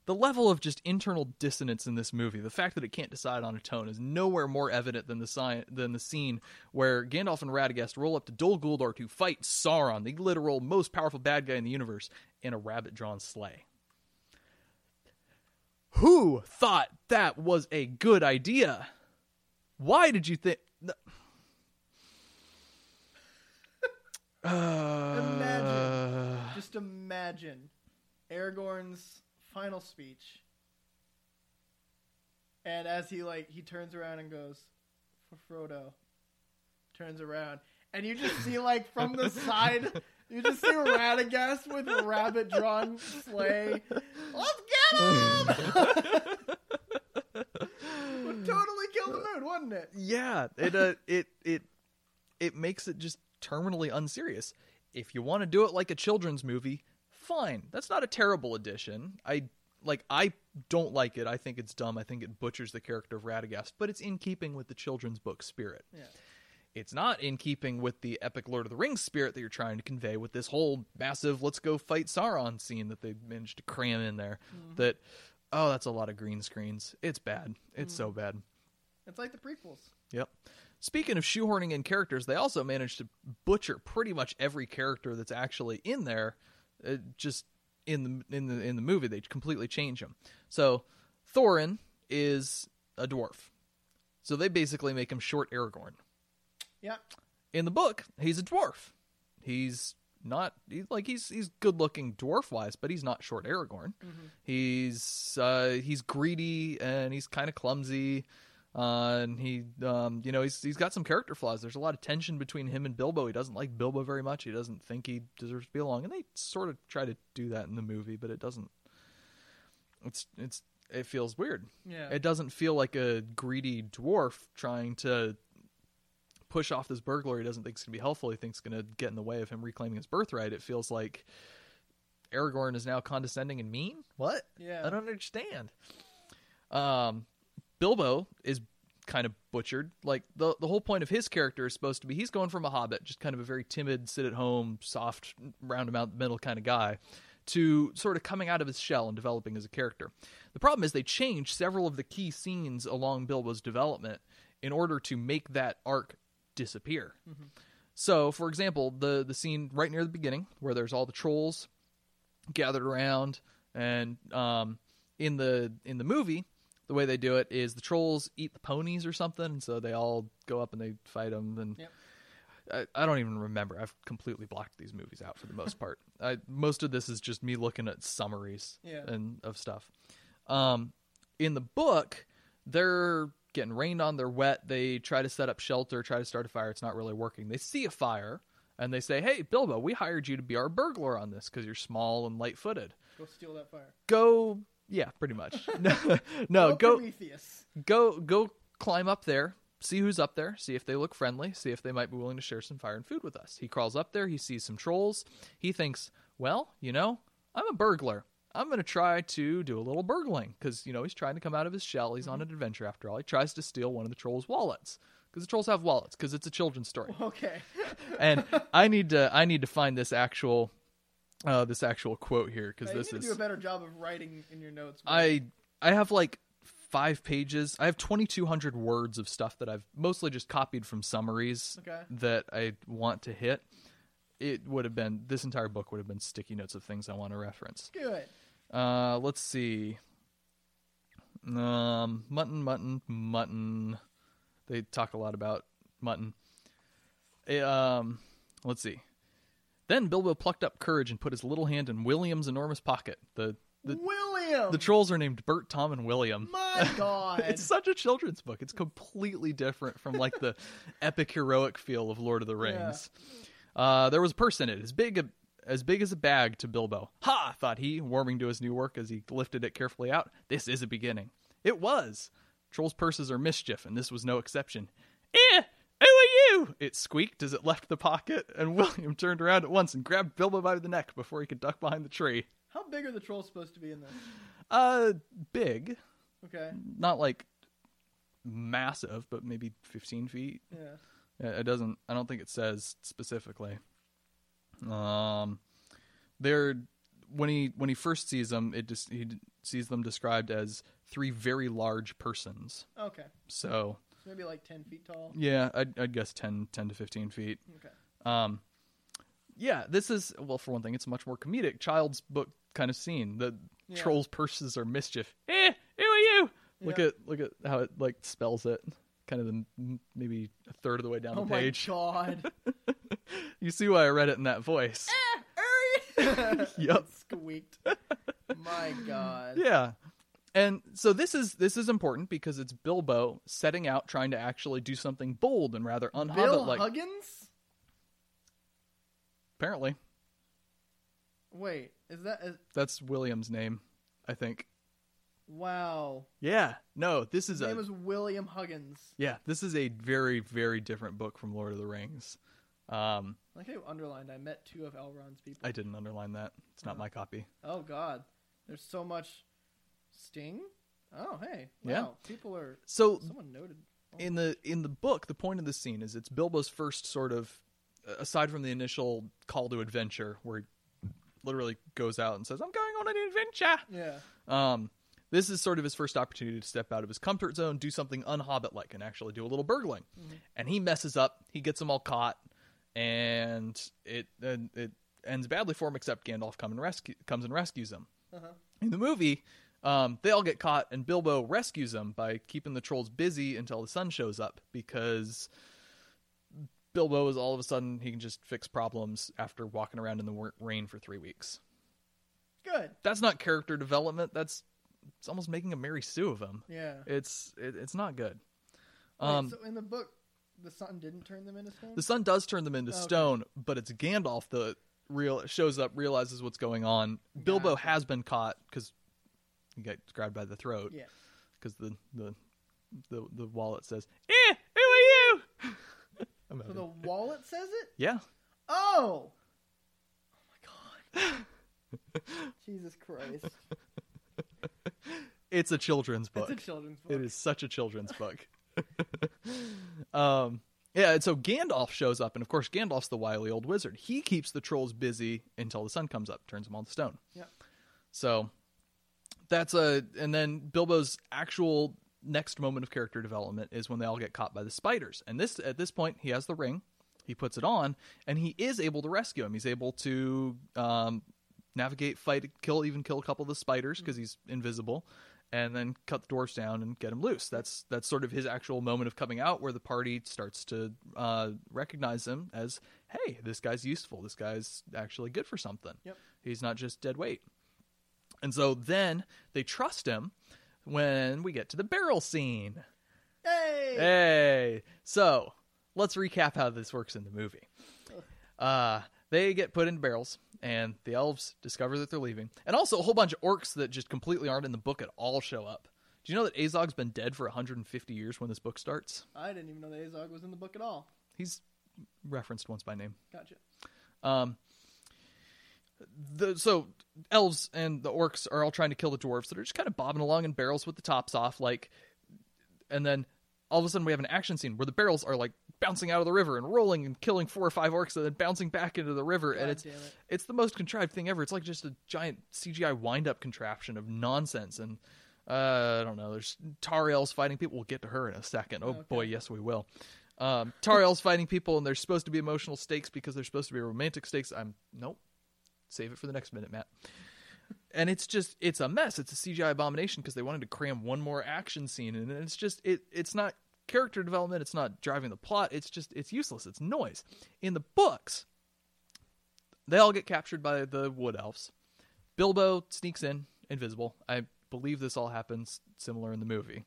the level of just internal dissonance in this movie, the fact that it can't decide on a tone, is nowhere more evident than the si- than the scene where Gandalf and Radagast roll up to Dol Guldur to fight Sauron, the literal most powerful bad guy in the universe, in a rabbit-drawn sleigh. Who thought that was a good idea? Why did you think? Imagine. Just imagine Aragorn's final speech. And as he like he turns around and goes for Frodo. Turns around. And you just see like from the side *laughs* you just see Radagast with a rabbit drawn sleigh. Let's get him! *laughs* Would totally kill the mood, wouldn't it? yeah it uh, it it it makes it just terminally unserious. If you want to do it like a children's movie fine. That's not a terrible addition. I like i don't like it. I think it's dumb. I think it butchers the character of radagast but it's in keeping with the children's book spirit. Yeah. it's not in keeping with the epic lord of the rings spirit that you're trying to convey with this whole massive let's go fight sauron scene that they managed to cram in there mm-hmm. that oh that's a lot of green screens. It's bad. It's mm. so bad. It's like the prequels. Yep. Speaking of shoehorning in characters, they also managed to butcher pretty much every character that's actually in there. Uh, just in the in the in the movie, they completely change them. So Thorin is a dwarf, so they basically make him short Aragorn. Yeah. In the book, he's a dwarf. He's not he's like he's he's good looking dwarf wise, but he's not short Aragorn. He's uh, he's greedy and he's kind of clumsy. Uh, and he, um, you know, he's he's got some character flaws. There's a lot of tension between him and Bilbo. He doesn't like Bilbo very much. He doesn't think he deserves to be along, and they sort of try to do that in the movie, but it doesn't. It's it's it feels weird. Yeah. It doesn't feel like a greedy dwarf trying to push off this burglar he doesn't think is going to be helpful. He thinks going to get in the way of him reclaiming his birthright. It feels like Aragorn is now condescending and mean. What? Yeah. I don't understand. Um, Bilbo is kind of butchered. Like the the whole point of his character is supposed to be he's going from a hobbit, just kind of a very timid, sit at home, soft, roundabout middle kind of guy, to sort of coming out of his shell and developing as a character. The problem is they changed several of the key scenes along Bilbo's development in order to make that arc disappear. So, for example, the the scene right near the beginning where there's all the trolls gathered around, and um, in the in the movie, the way they do it is the trolls eat the ponies or something, and so they all go up and they fight them. And Yep. I, I don't even remember. I've completely blocked these movies out for the most *laughs* part. I, most of this is just me looking at summaries Yeah. and of stuff. Um, in the book, they're getting rained on. They're wet. They try to set up shelter, try to start a fire. It's not really working. They see a fire and they say, "Hey, Bilbo, we hired you to be our burglar on this because you're small and light-footed. Go steal that fire. Go, yeah, pretty much. *laughs* no, no, go, Prometheus. go, go, climb up there." See who's up there, see if they look friendly, see if they might be willing to share some fire and food with us. He crawls up there, he sees some trolls. He thinks, well, you know, I'm a burglar. I'm going to try to do a little burgling because, you know, he's trying to come out of his shell. He's on mm-hmm. an adventure after all. He tries to steal one of the trolls' wallets because the trolls have wallets because it's a children's story. Okay. and I need to I need to find this actual uh this actual quote here because this need to is do a better job of writing in your notes. man. I I have like five pages. I have 2200 words of stuff that I've mostly just copied from summaries Okay. that I want to hit. It would have been this entire book would have been sticky notes of things I want to reference. Good. Uh, let's see. Um, mutton, mutton, mutton. They talk a lot about mutton. Eh, um, let's see. Then Bilbo plucked up courage and put his little hand in William's enormous pocket. The the, William. the trolls are named Bert, Tom, and William. My God. *laughs* It's such a children's book. It's completely different from like the *laughs* epic heroic feel of Lord of the Rings. Uh, there was a purse in it, as big as big as a bag to Bilbo. Ha! thought he, warming to his new work as he lifted it carefully out. This is a beginning. It was. Trolls' purses are mischief, and this was no exception. Eh! You? It squeaked as it left the pocket, and *laughs* William turned around at once and grabbed Bilbo by the neck before he could duck behind the tree. How big are the trolls supposed to be in this? Uh, big. Okay. Not like massive, but maybe 15 feet. Yeah. It doesn't. I don't think it says specifically. Um, they're when he when he first sees them, it just he sees them described as three very large persons. Okay. So maybe like 10 feet tall. yeah, I'd, I'd guess 10, 10 to fifteen feet. Okay. Um, yeah, this is well for one thing, it's a much more comedic child's book kind of scene. The Yeah. trolls' purses are mischief. Eh, who are you? Look Yeah. at look at how it like spells it. Kind of the maybe a third of the way down Oh the page. Oh my. God. *laughs* You see why I read it in that voice. Hurry! *laughs* Yep. It *laughs* squeaked. My God. yeah. And so this is this is important because it's Bilbo setting out trying to actually do something bold and rather Bill unhobbit like Huggins? apparently. Wait, is that is, That's William's name, I think. wow? Yeah. No, this is His name a is William Huggins. Yeah, this is a very very different book from Lord of the Rings. Um I like how you underlined. I met two of Elrond's people. I didn't underline that. It's not Oh. my copy. Oh God, there's so much sting. Oh hey, Yeah. People are So someone noted. Oh, in the in the book, the point of the scene is it's Bilbo's first sort of aside from the initial call to adventure where he literally goes out and says, "I'm going on an adventure." yeah, Um, this is sort of his first opportunity to step out of his comfort zone, do something unhobbit like, and actually do a little burgling. And he messes up. He gets them all caught, and it and it ends badly for him. Except Gandalf come and rescue, comes and rescues him. uh-huh. In the movie, um, they all get caught, and Bilbo rescues them by keeping the trolls busy until the sun shows up because. Bilbo is all of a sudden he can just fix problems after walking around in the rain for three weeks good. that's not character development. That's it's almost making a Mary Sue of him. Yeah. It's it, it's not good. Wait, Um, so in the book, the sun didn't turn them into stone. the sun does turn them into Okay. stone, but it's Gandalf that real shows up, realizes what's going on. Bilbo has been caught because he got grabbed by the throat. Yeah. because the, the the the wallet says, "Eh, who are you?" *laughs* So having- the *laughs* wallet says it. yeah, Oh. Oh my God. *laughs* Jesus Christ. it's a children's book. It's a children's book. It is such a children's book. um, yeah, and so Gandalf shows up, and of course, Gandalf's the wily old wizard. He keeps the trolls busy until the sun comes up, turns them all to stone. Yeah. So that's a, and then Bilbo's actual next moment of character development is when they all get caught by the spiders. And this, at this point, he has the ring. He puts it on, and he is able to rescue him. He's able to um, navigate, fight, kill, even kill a couple of the spiders because he's invisible, and then cut the dwarfs down and get him loose. That's that's sort of his actual moment of coming out, where the party starts to uh, recognize him as, hey, this guy's useful. This guy's actually good for something. Yep. He's not just dead weight. And so then they trust him when we get to the barrel scene. Hey. Hey, so let's recap how this works in the movie. Uh, they get put in barrels, and the elves discover that they're leaving, and also a whole bunch of orcs that just completely aren't in the book at all show up. Do you know that Azog's been dead for 150 years when this book starts? I didn't even know that Azog was in the book at all. He's referenced once by name. Gotcha. Um, the so elves and the orcs are all trying to kill the dwarves that are just kind of bobbing along in barrels with the tops off, like, and then all of a sudden we have an action scene where the barrels are like bouncing out of the river and rolling and killing four or five orcs and then bouncing back into the river, and it's it. it's the most contrived thing ever. It's like just a giant CGI wind up contraption of nonsense and. Uh, I don't know. There's Tauriel's fighting people. We'll get to her in a second. Oh Okay. boy, yes we will. Um, Tauriel's fighting people, and there's supposed to be emotional stakes because there's supposed to be romantic stakes. I'm nope. Save it for the next minute, Matt. And it's just it's a mess. It's a CGI abomination because they wanted to cram one more action scene, and it's just it it's not character development. It's not driving the plot. It's just it's useless. It's noise. In the books, they all get captured by the wood elves. Bilbo sneaks in, invisible. I believe this all happens similar in the movie.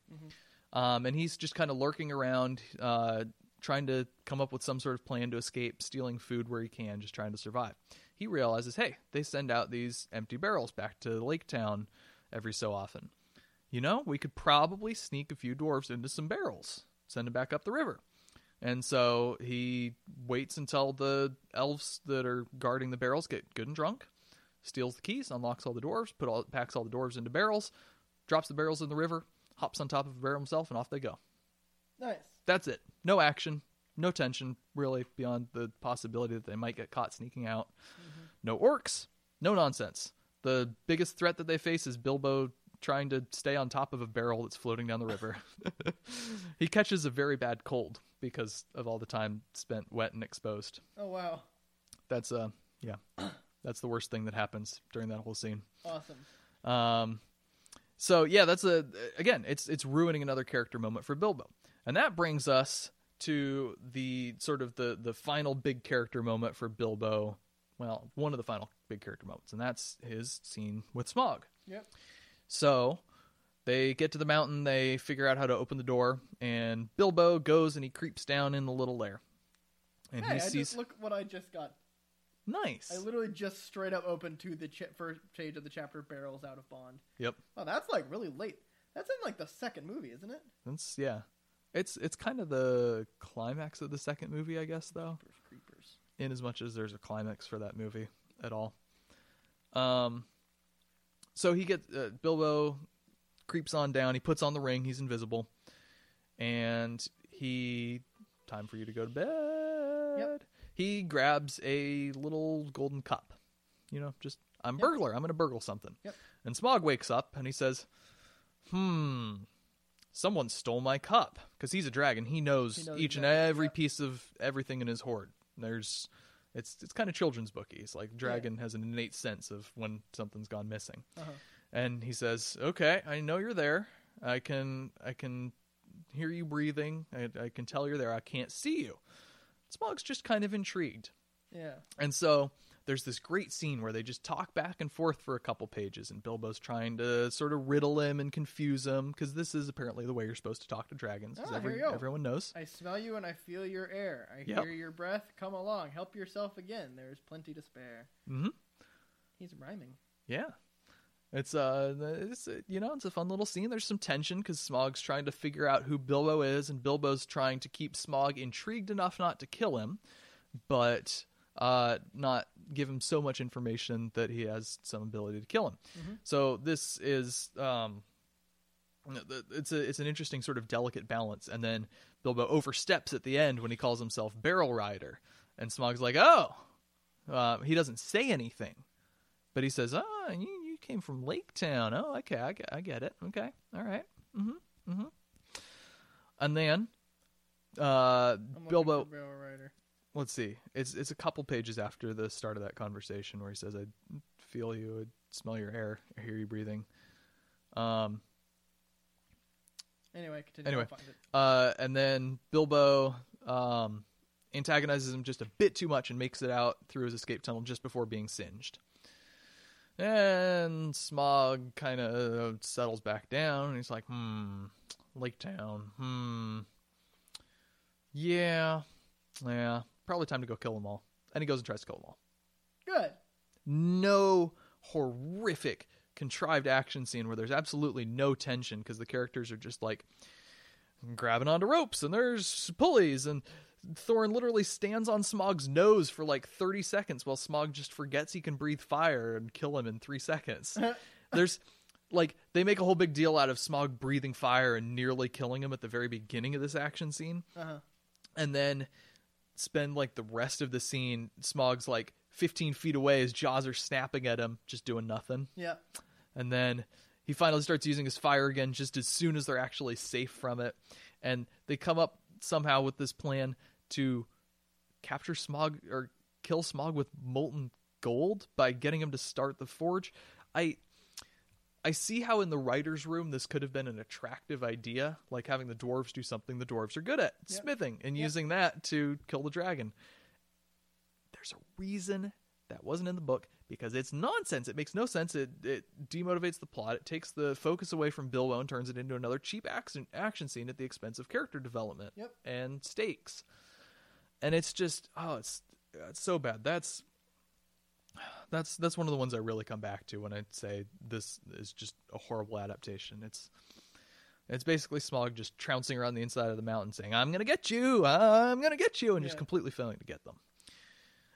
Um, and he's just kind of lurking around, uh, trying to come up with some sort of plan to escape, stealing food where he can, just trying to survive. He realizes, hey, they send out these empty barrels back to Lake Town every so often. You know, we could probably sneak a few dwarves into some barrels, send them back up the river. And so he waits until the elves that are guarding the barrels get good and drunk, steals the keys, unlocks all the dwarves, put all packs all the dwarves into barrels, drops the barrels in the river, hops on top of a barrel himself, and off they go. Nice. That's it. No action, no tension, really, beyond the possibility that they might get caught sneaking out. No orcs, no nonsense. The biggest threat that they face is Bilbo trying to stay on top of a barrel that's floating down the river. *laughs* he catches a very bad cold because of all the time spent wet and exposed. Oh wow. That's uh yeah. *clears throat* That's the worst thing that happens during that whole scene. Awesome. Um, so yeah, that's a again, it's it's ruining another character moment for Bilbo, and that brings us to the sort of the the final big character moment for Bilbo. Well, one of the final big character moments, and that's his scene with Smaug. Yep. So they get to the mountain, they figure out how to open the door, and Bilbo goes and he creeps down in the little lair, and hey, he I sees just look what I just got. nice. I literally just straight up opened to the ch- first page of the chapter "Barrels Out of Bond." Yep. Oh, that's like really late. That's in like the second movie, isn't it? That's yeah. It's it's kind of the climax of the second movie, I guess, though. Creepers, creepers. in as much as there's a climax for that movie at all. Um, so he gets uh, Bilbo creeps on down. He puts on the ring. He's invisible, and he time for you to go to bed. Yep. He grabs a little golden cup. You know, just I'm Yep. burglar. I'm gonna burgle something. Yep. And Smaug wakes up and he says, "Hmm." Someone stole my cup because he's a dragon. He knows, He knows each and every piece of everything in his hoard. There's it's it's kind of children's bookies. Like dragon has an innate sense of when something's gone missing. Uh-huh. And he says, "Okay, I know you're there. I can I can hear you breathing. I, I can tell you're there. I can't see you." Smaug's just kind of intrigued. Yeah. And so there's this great scene where they just talk back and forth for a couple pages, and Bilbo's trying to sort of riddle him and confuse him because this is apparently the way you're supposed to talk to dragons. Ah, every, here you go. everyone knows. I smell you and I feel your air. I Yep. hear your breath. Come along, help yourself again. There is plenty to spare. hmm He's rhyming. Yeah. It's uh, it's uh, you know, it's a fun little scene. There's some tension because Smaug's trying to figure out who Bilbo is, and Bilbo's trying to keep Smog intrigued enough not to kill him, but uh, not give him so much information that he has some ability to kill him. So this is um, it's a it's an interesting sort of delicate balance, and then Bilbo oversteps at the end when he calls himself Barrel Rider, and Smaug's like, oh, uh, he doesn't say anything. But he says, "Oh, you, you came from Lake Town. Oh, okay, I get, I get it. Okay, all right. Mm-hmm. Mm-hmm." And then, uh, Bilbo. Barrel Rider. Let's see. It's it's a couple pages after the start of that conversation where he says, "I feel you. I smell your air. I hear you breathing." Um. Anyway, continue. Anyway. I'll find it. Uh, and then Bilbo um, antagonizes him just a bit too much and makes it out through his escape tunnel just before being singed. And Smaug kind of settles back down, and he's like, "Hmm, Lake Town. Hmm, yeah, yeah, probably time to go kill them all." And he goes and tries to kill them all. Good. No horrific contrived action scene where there's absolutely no tension because the characters are just like grabbing onto ropes and there's pulleys and Thorin literally stands on Smaug's nose for like 30 seconds while Smaug just forgets he can breathe fire and kill him in 3 seconds. *laughs* there's like they make a whole big deal out of Smog breathing fire and nearly killing him at the very beginning of this action scene Uh-huh. and then spend like the rest of the scene smaug's like 15 feet away his jaws are snapping at him just doing nothing. Yeah. and then he finally starts using his fire again just as soon as they're actually safe from it. And they come up somehow with this plan to capture smaug or kill smog with molten gold by getting him to start the forge. I I see how in the writer's room this could have been an attractive idea, like having the dwarves do something the dwarves are good at, Yep. smithing, and Yep. using that to kill the dragon. There's a reason That wasn't in the book because it's nonsense. It makes no sense. It it demotivates the plot. It takes the focus away from Bilbo and turns it into another cheap action action scene at the expense of character development Yep. and stakes. And it's just oh, it's it's so bad. That's that's that's one of the ones I really come back to when I say this is just a horrible adaptation. It's it's basically Smaug just trouncing around the inside of the mountain saying, "I'm gonna get you, I'm gonna get you," and just completely failing to get them.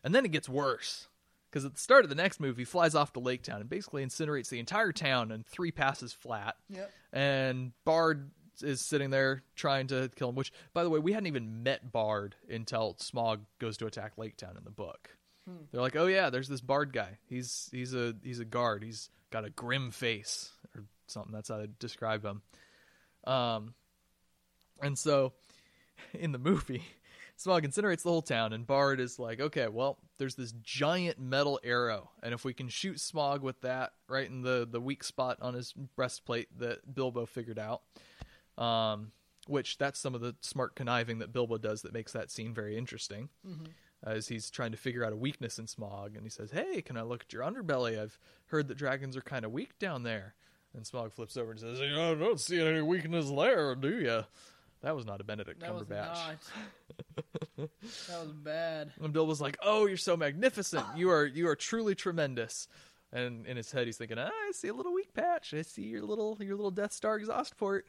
And then it gets worse because at the start of the next movie, he flies off to Lake Town and basically incinerates the entire town in three passes flat. Yep. And Bard is sitting there trying to kill him. Which, by the way, we hadn't even met Bard until Smaug goes to attack Lake Town in the book. They're like, "Oh yeah, there's this Bard guy. He's he's a he's a guard. He's got a grim face or something. That's how they describe him." Um, and so *laughs* in the movie, *laughs* Smaug incinerates the whole town, and Bard is like, "Okay, well, there's this giant metal arrow, and if we can shoot Smaug with that right in the the weak spot on his breastplate that Bilbo figured out." Um, which that's some of the smart conniving that Bilbo does that makes that scene very interesting as he's trying to figure out a weakness in Smaug, and he says, "Hey, can I look at your underbelly? I've heard that dragons are kind of weak down there." And Smaug flips over and says, "You know, I don't see any weakness there, do you?" That was not a Benedict That was Cumberbatch. not. *laughs* that was bad. And Bill was like, "Oh, you're so magnificent. You are you are truly tremendous." And in his head, he's thinking, ah, "I see a little weak patch. I see your little your little Death Star exhaust port.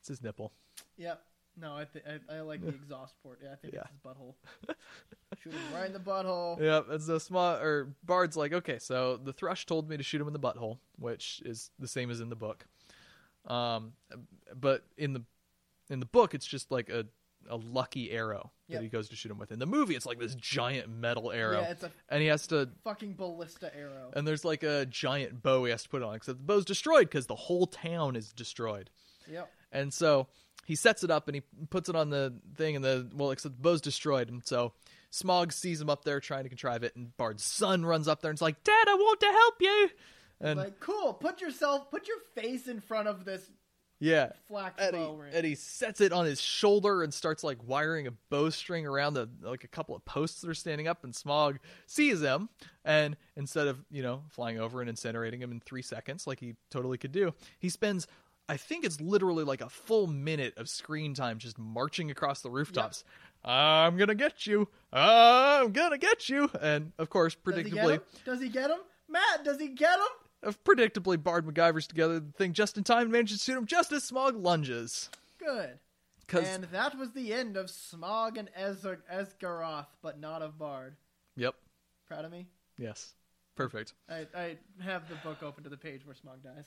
It's his nipple." Yep. No, I think I, I like the exhaust port. Yeah, I think Yeah. it's his butthole. *laughs* Shoot him right in the butthole. Yeah, it's so small or Bard's like, okay, so the thrush told me to shoot him in the butthole, which is the same as in the book. Um, but in the in the book, it's just like a a lucky arrow Yep. that he goes to shoot him with. In the movie, it's like this giant metal arrow, Yeah, it's a and he has to. fucking ballista arrow. And there's like a giant bow he has to put on, except the bow's destroyed because the whole town is destroyed. Yep. And so he sets it up and he puts it on the thing, and the well, except the bow's destroyed, and so Smaug sees him up there trying to contrive it, and Bard's son runs up there and is like, "Dad, I want to help you." And like, cool. Put yourself, put your face in front of this yeah, flax and he, bow ring. and he sets it on his shoulder and starts like wiring a bowstring around the like a couple of posts that are standing up. And Smaug sees him, and instead of you know flying over and incinerating him in three seconds like he totally could do, he spends. I think it's literally like a full minute of screen time just marching across the rooftops. I'm gonna get you. I'm gonna get you. And of course, Does he get predictably? Does he get him? Matt, does he get him? of predictably, Bard MacGyver's together the thing just in time and manages to shoot him just as Smaug lunges. Good. And that was the end of Smaug and Esgaroth, but not of Bard. Yep. Proud of me? Yes. Perfect. I, I have the book open to the page where Smaug dies.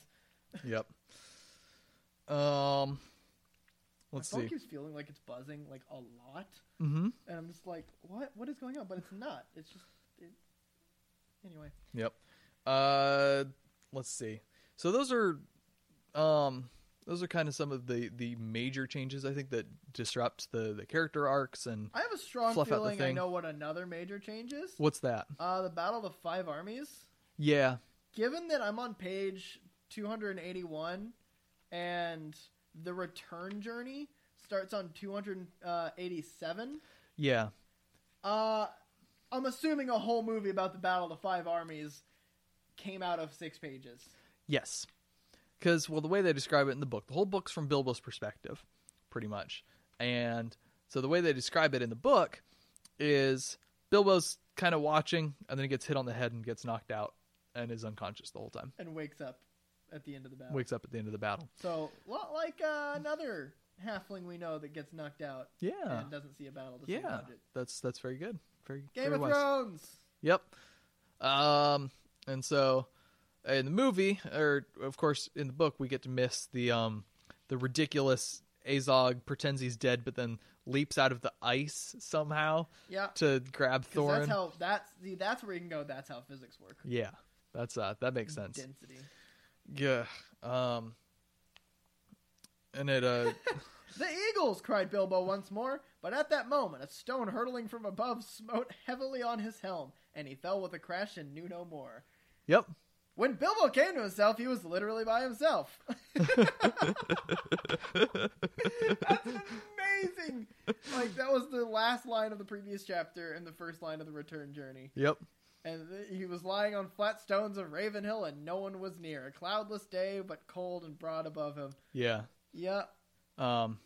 Yep. *laughs* Um, let's My phone see. keeps feeling like it's buzzing like a lot, Mm-hmm. and I'm just like, what? What is going on? But it's not. It's just. It... Anyway, Yep. Uh, let's see. So those are, um, those are kind of some of the the major changes I think that disrupt the the character arcs and I have a strong feeling I know what another major change is. what's that? Uh, the Battle of the Five Armies. Yeah. Given that I'm on page 281, and the return journey starts on 287. Yeah. Uh, I'm assuming a whole movie about the Battle of the Five Armies came out of six pages. Yes. Because, well, the way they describe it in the book, the whole book's from Bilbo's perspective, pretty much. And so the way they describe it in the book is Bilbo's kind of watching, and then he gets hit on the head and gets knocked out and is unconscious the whole time. and wakes up at the end of the battle. Wakes up at the end of the battle. So, lot like uh, another halfling we know that gets knocked out Yeah. and doesn't see a battle to Yeah. That's that's very good. Very Game very of wise. Thrones. Yep. Um, and so in the movie, or of course in the book, we get to miss the um the ridiculous Azog pretends he's dead, but then leaps out of the ice somehow Yeah. to grab Thorin. that's how that's see that's where you can go. That's how physics work. yeah, that's uh that makes sense. Density. Yeah. Um. And it uh *laughs* The Eagles! cried Bilbo once more, but at that moment a stone hurtling from above smote heavily on his helm, and he fell with a crash and knew no more. yep. When Bilbo came to himself, he was literally by himself. *laughs* That's amazing! Like, that was the last line of the previous chapter and the first line of the return journey. Yep. And he was lying on flat stones of Ravenhill, and no one was near. A cloudless day, but cold and broad above him. Yeah. Yeah. Um,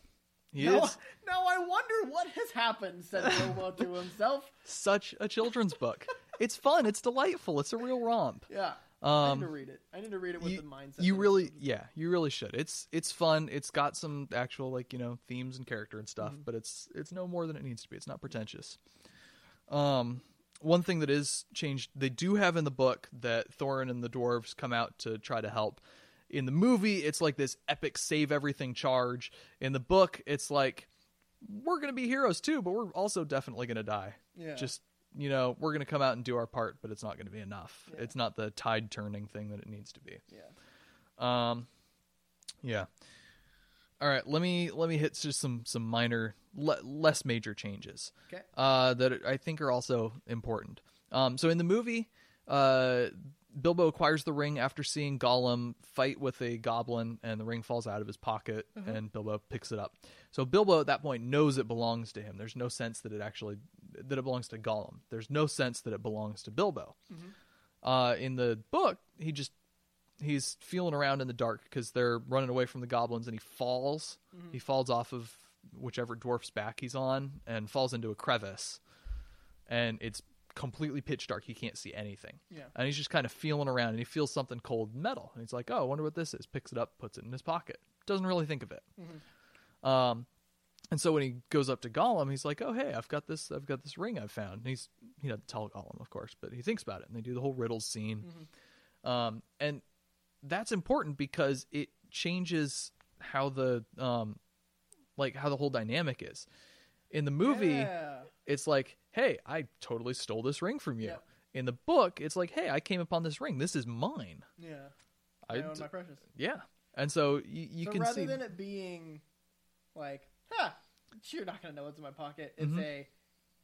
he now, is *laughs* now I wonder what has happened, said Bilbo to *laughs* himself. such a children's book. it's fun. It's delightful. It's a real romp. Yeah. Um, I need to Um, read it. I need to read it with you, the mindset. you really, yeah, you really should. It's it's fun. It's got some actual like you know themes and character and stuff, Mhm. but it's it's no more than it needs to be. It's not pretentious. Um, one thing that is changed, they do have in the book that Thorin and the dwarves come out to try to help. In the movie, it's like this epic save everything charge. In the book, it's like we're gonna be heroes too, but we're also definitely gonna die. Yeah. Just you know, we're gonna come out and do our part, but it's not gonna be enough. Yeah. It's not the tide turning thing that it needs to be. yeah. Um, yeah. All right, let me let me hit just some some minor, le- less major changes. Okay. Uh, that I think are also important. Um, so in the movie, uh, Bilbo acquires the ring after seeing Gollum fight with a goblin, and the ring falls out of his pocket, and Bilbo picks it up. So Bilbo at that point knows it belongs to him. There's no sense that it actually that it belongs to Gollum. There's no sense that it belongs to Bilbo. Uh, in the book, he just he's feeling around in the dark because they're running away from the goblins, and he falls. He falls off of whichever dwarf's back he's on, and falls into a crevice, and it's completely pitch dark. He can't see anything. Yeah. And he's just kind of feeling around, and he feels something cold metal, and he's like, "Oh, I wonder what this is." Picks it up, puts it in his pocket. Doesn't really think of it. Um, and so when he goes up to Gollum, he's like, "Oh, hey, I've got this. I've got this ring I've found." And he's he doesn't tell Gollum, of course, but he thinks about it, and they do the whole riddles scene. Um, and that's important because it changes how the um, like how the whole dynamic is. In the movie, Yeah. it's like, "Hey, I totally stole this ring from you." Yep. In the book, it's like, "Hey, I came upon this ring. This is mine." Yeah. I I own my precious. yeah, and so you, you so can rather see than it being like, huh, you're not gonna know what's in my pocket. It's Mhm. a,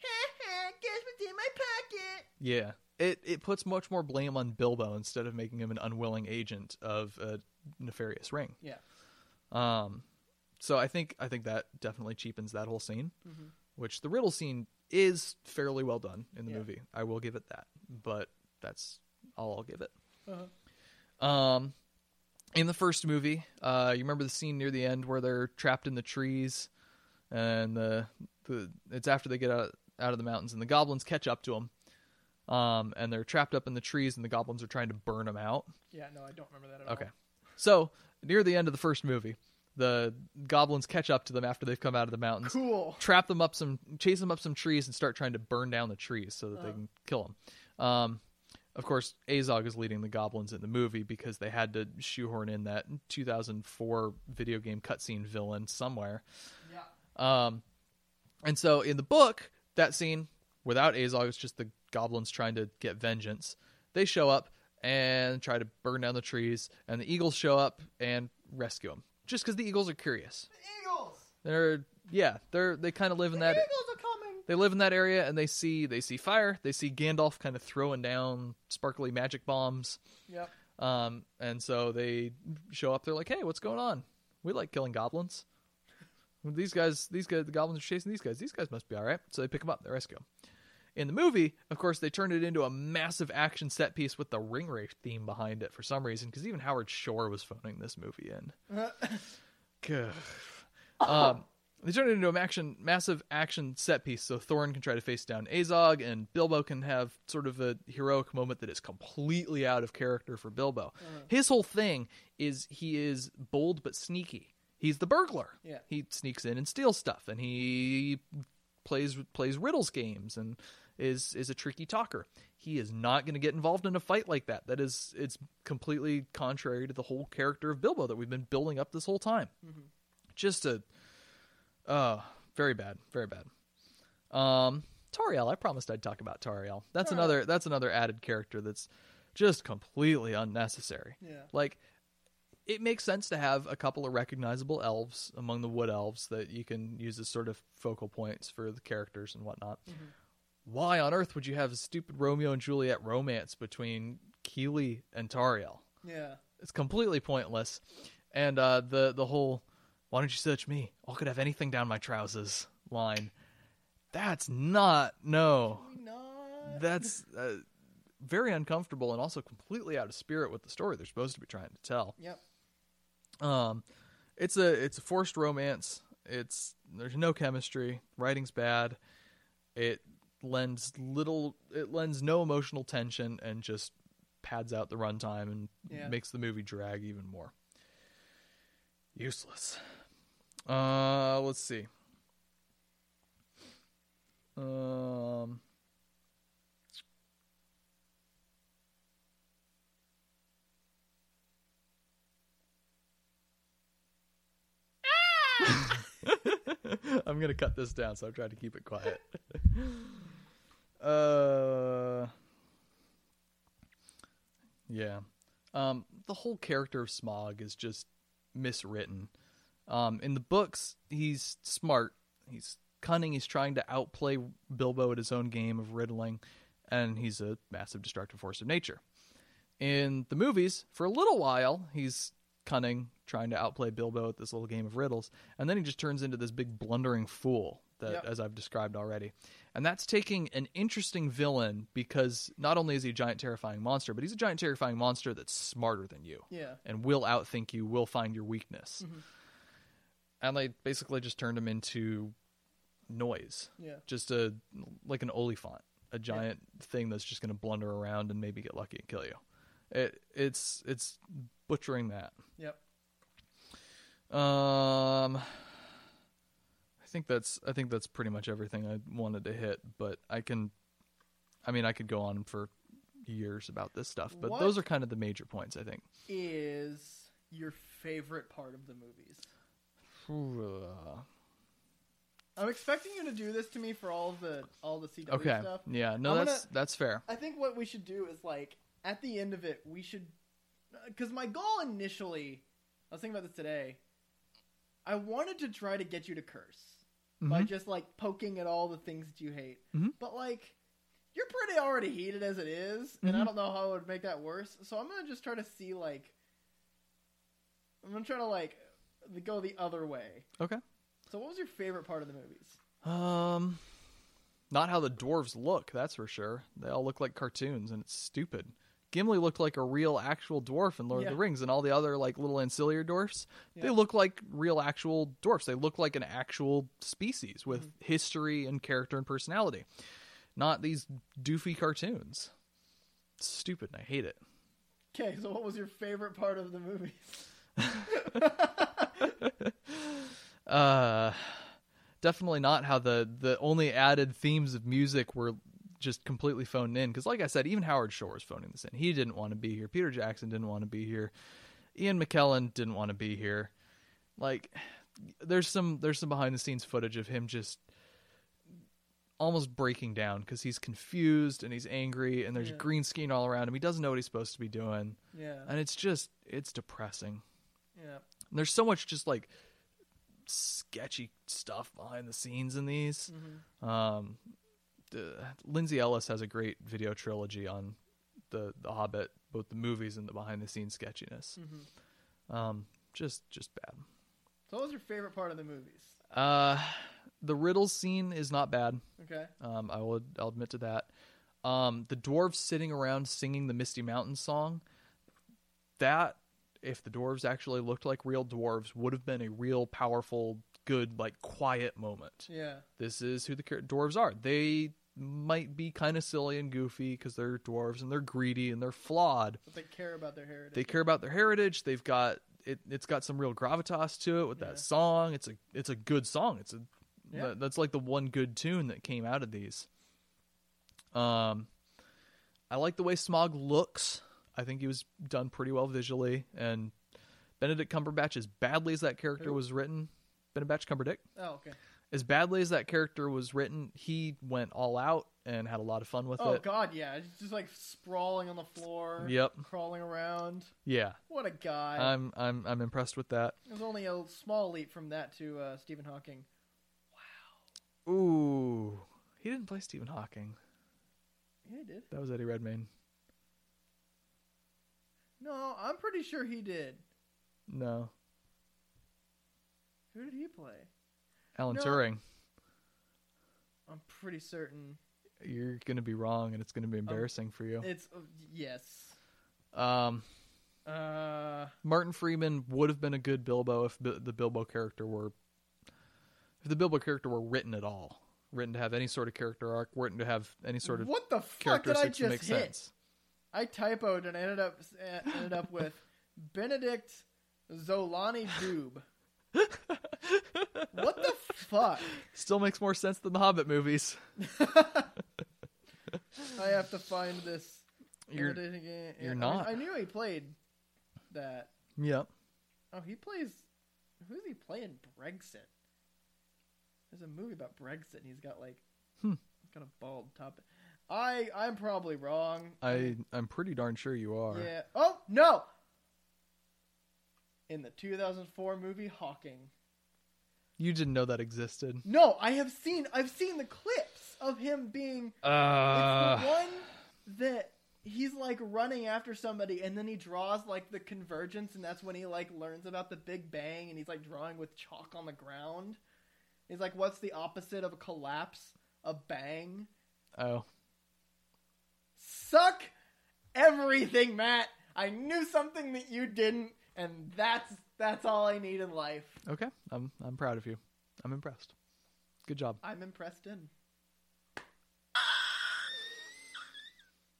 ha ha, guess what's in my pocket. Yeah. It it puts much more blame on Bilbo instead of making him an unwilling agent of a nefarious ring. Yeah. Um so I think I think that definitely cheapens that whole scene, Mhm. which the riddle scene is fairly well done in the Yeah. movie. I will give it that. But that's all I'll give it. Uh-huh. Um in the first movie, uh you remember the scene near the end where they're trapped in the trees and the the it's after they get out out of the mountains and the goblins catch up to them. Um and they're trapped up in the trees and the goblins are trying to burn them out. Yeah, no, I don't remember that at Okay. So, near the end of the first movie, the goblins catch up to them after they've come out of the all. mountains Cool. trap them up some chase them up some trees and start trying to burn down the trees so that they can kill them um of course azog is leading the goblins in the movie because they had to shoehorn in that 2004 video game cutscene villain somewhere Yeah. um and so in the book that scene without azog it's just the goblins trying to get vengeance they show up and try to burn down the trees and the eagles show up and rescue them just because the eagles are curious The Eagles. they're yeah they're they kind of live in The that Eagles are coming. they live in that area and they see they see fire they see gandalf kind of throwing down sparkly magic bombs Yep. um, and so they show up they're like hey what's going on we like killing goblins these guys these guys the goblins are chasing these guys these guys must be all right so they pick them up they rescue 'em. In the movie of course they turned it into a massive action set piece with the ring race theme behind it for some reason because even howard shore was phoning this movie in *laughs* um, they turned it into an action, massive action set piece, so Thorin can try to face down Azog, and Bilbo can have sort of a heroic moment that is completely out of character for Bilbo. His whole thing is he is bold but sneaky. He's the burglar. Yeah. He sneaks in and steals stuff, and he plays plays riddles games and is is a tricky talker. He is not going to get involved in a fight like that. That is it's completely contrary to the whole character of Bilbo that we've been building up this whole time. Just a uh very bad, very bad. Um Tauriel, I promised I'd talk about Tauriel. That's All right. another that's another added character that's just completely unnecessary. Yeah. Like it makes sense to have a couple of recognizable elves among the wood elves that you can use as sort of focal points for the characters and whatnot. Why on earth would you have a stupid Romeo and Juliet romance between Kili and Tauriel? Yeah. It's completely pointless. And uh, the the whole "Why don't you search me? I could have anything down my trousers" line. That's not no. Not. That's uh, very uncomfortable and also completely out of spirit with the story they're supposed to be trying to tell. Yep. Um, it's a it's a forced romance. It's there's no chemistry. Writing's bad. It lends little. It lends no emotional tension and just pads out the runtime and Yeah. makes the movie drag even more. Useless. Uh, let's see. Um. *laughs* I'm gonna cut this down, so I'm trying to keep it quiet. *laughs* uh, yeah. Um, the whole character of Smaug is just miswritten. Um, in the books, he's smart, he's cunning, he's trying to outplay Bilbo at his own game of riddling, and he's a massive destructive force of nature. In the movies, for a little while, he's cunning, trying to outplay Bilbo at this little game of riddles, and then he just turns into this big blundering fool that, Yep. as I've described already. And that's taking an interesting villain because not only is he a giant, terrifying monster, but he's a giant, terrifying monster that's smarter than you Yeah. and will outthink you, will find your weakness. Mhm. And they basically just turned him into noise, Yeah. just a like an Oliphaunt, a giant thing that's just going to blunder around and maybe get lucky and kill you. It it's it's butchering that. Yep. Um, think that's I think that's pretty much everything I wanted to hit. But I can, I mean, I could go on for years about this stuff, but What- those are kind of the major points. I think. Is your favorite part of the movies? *sighs* I'm expecting you to do this to me for all of the all the CW Okay. stuff. Yeah. No, I'm that's gonna- that's fair. I think what we should do is like at the end of it, we should because my goal initially, I was thinking about this today. I wanted to try to get you to curse by Mhm. just like poking at all the things that you hate, Mhm. but like you're pretty already heated as it is, and I Mhm. don't know how it would make that worse. So I'm gonna just try to see like I'm gonna try to like go the other way. Okay. So what was your favorite part of the movies? Um, not how the dwarves look. That's for sure. They all look like cartoons, and it's stupid. Gimli looked like a real, actual dwarf in Lord Yeah. of the Rings, and all the other like little ancillary dwarfs. They look like real, actual dwarfs. They look like an actual species with Mm-hmm. history and character and personality, not these doofy cartoons. It's stupid, and I hate it. Okay, so what was your favorite part of the movies? *laughs* *laughs* Uh, definitely not how the the only added themes of music were just completely phoned in. Because, like I said, even Howard Shore is phoning this in. He didn't want to be here. Peter Jackson didn't want to be here. Ian McKellen didn't want to be here. Like, there's some there's some behind the scenes footage of him just almost breaking down because he's confused and he's angry and there's Yeah. green screen all around him. He doesn't know what he's supposed to be doing, Yeah, and it's just it's depressing. yeah, And there's so much just like sketchy stuff behind the scenes in these. Mhm. Um, the, Lindsay Ellis has a great video trilogy on the the Hobbit, both the movies and the behind the scenes sketchiness. Mhm. Um, just just bad. So what was your favorite part of the movies? Uh, the riddles scene is not bad. Okay, Um, I will I'll admit to that. Um, the dwarves sitting around singing the Misty Mountain song. That, if the dwarves actually looked like real dwarves, would have been a real powerful, good, like quiet moment. yeah, This is who the dwarves are. They might be kind of silly and goofy because they're dwarves and they're greedy and they're flawed. but they care about their heritage. They care about their heritage. They've got it. It's got some real gravitas to it with Yeah. that song. It's a it's a good song. It's a Yeah. that- that's like the one good tune that came out of these. Um, I like the way Smaug looks. I think he was done pretty well visually, and Benedict Cumberbatch, as badly as that character Who? was written, Benedict Cumberdick, Oh, okay. As badly as that character was written, he went all out and had a lot of fun with Oh it. Oh god, yeah, just like sprawling on the floor. Yep. Crawling around. Yeah, What a guy. I'm I'm I'm impressed with that. There's only a small leap from that to uh, Stephen Hawking. Wow. Ooh, he didn't play Stephen Hawking. Yeah, he did. That was Eddie Redmayne. No, I'm pretty sure he did. No, Who did he play? Alan No. Turing. I'm pretty certain. you're gonna be wrong, and it's gonna be embarrassing for you. It's uh, yes. Um, Uh, Martin Freeman would have been a good Bilbo if Bi- the Bilbo character were if the Bilbo character were written at all, written to have any sort of character arc, written to have any sort of what the fuck did I just hit? sense. I typoed and ended up ended up with Benedict Zolani Doob. *laughs* what the fuck? Still makes more sense than the Hobbit movies. *laughs* I have to find this. You're you're I mean, not. I knew he played that. Yep. Oh, he plays. Who's he playing? Brexit. There's a movie about Brexit, and he's got like, Hmm. got a bald top. I I'm probably wrong. I I'm pretty darn sure you are. Yeah. Oh no. In the 2004 movie Hawking. You didn't know that existed. No, I have seen. I've seen the clips of him being. Uh, it's the one that he's like running after somebody, and then he draws like the convergence, and that's when he like learns about the Big Bang, and he's like drawing with chalk on the ground. He's like, "What's the opposite of a collapse? A bang." oh, Suck everything, Matt. I knew something that you didn't, and that's that's all I need in life. okay. I'm I'm proud of you. I'm impressed. Good job. I'm impressed in. *laughs*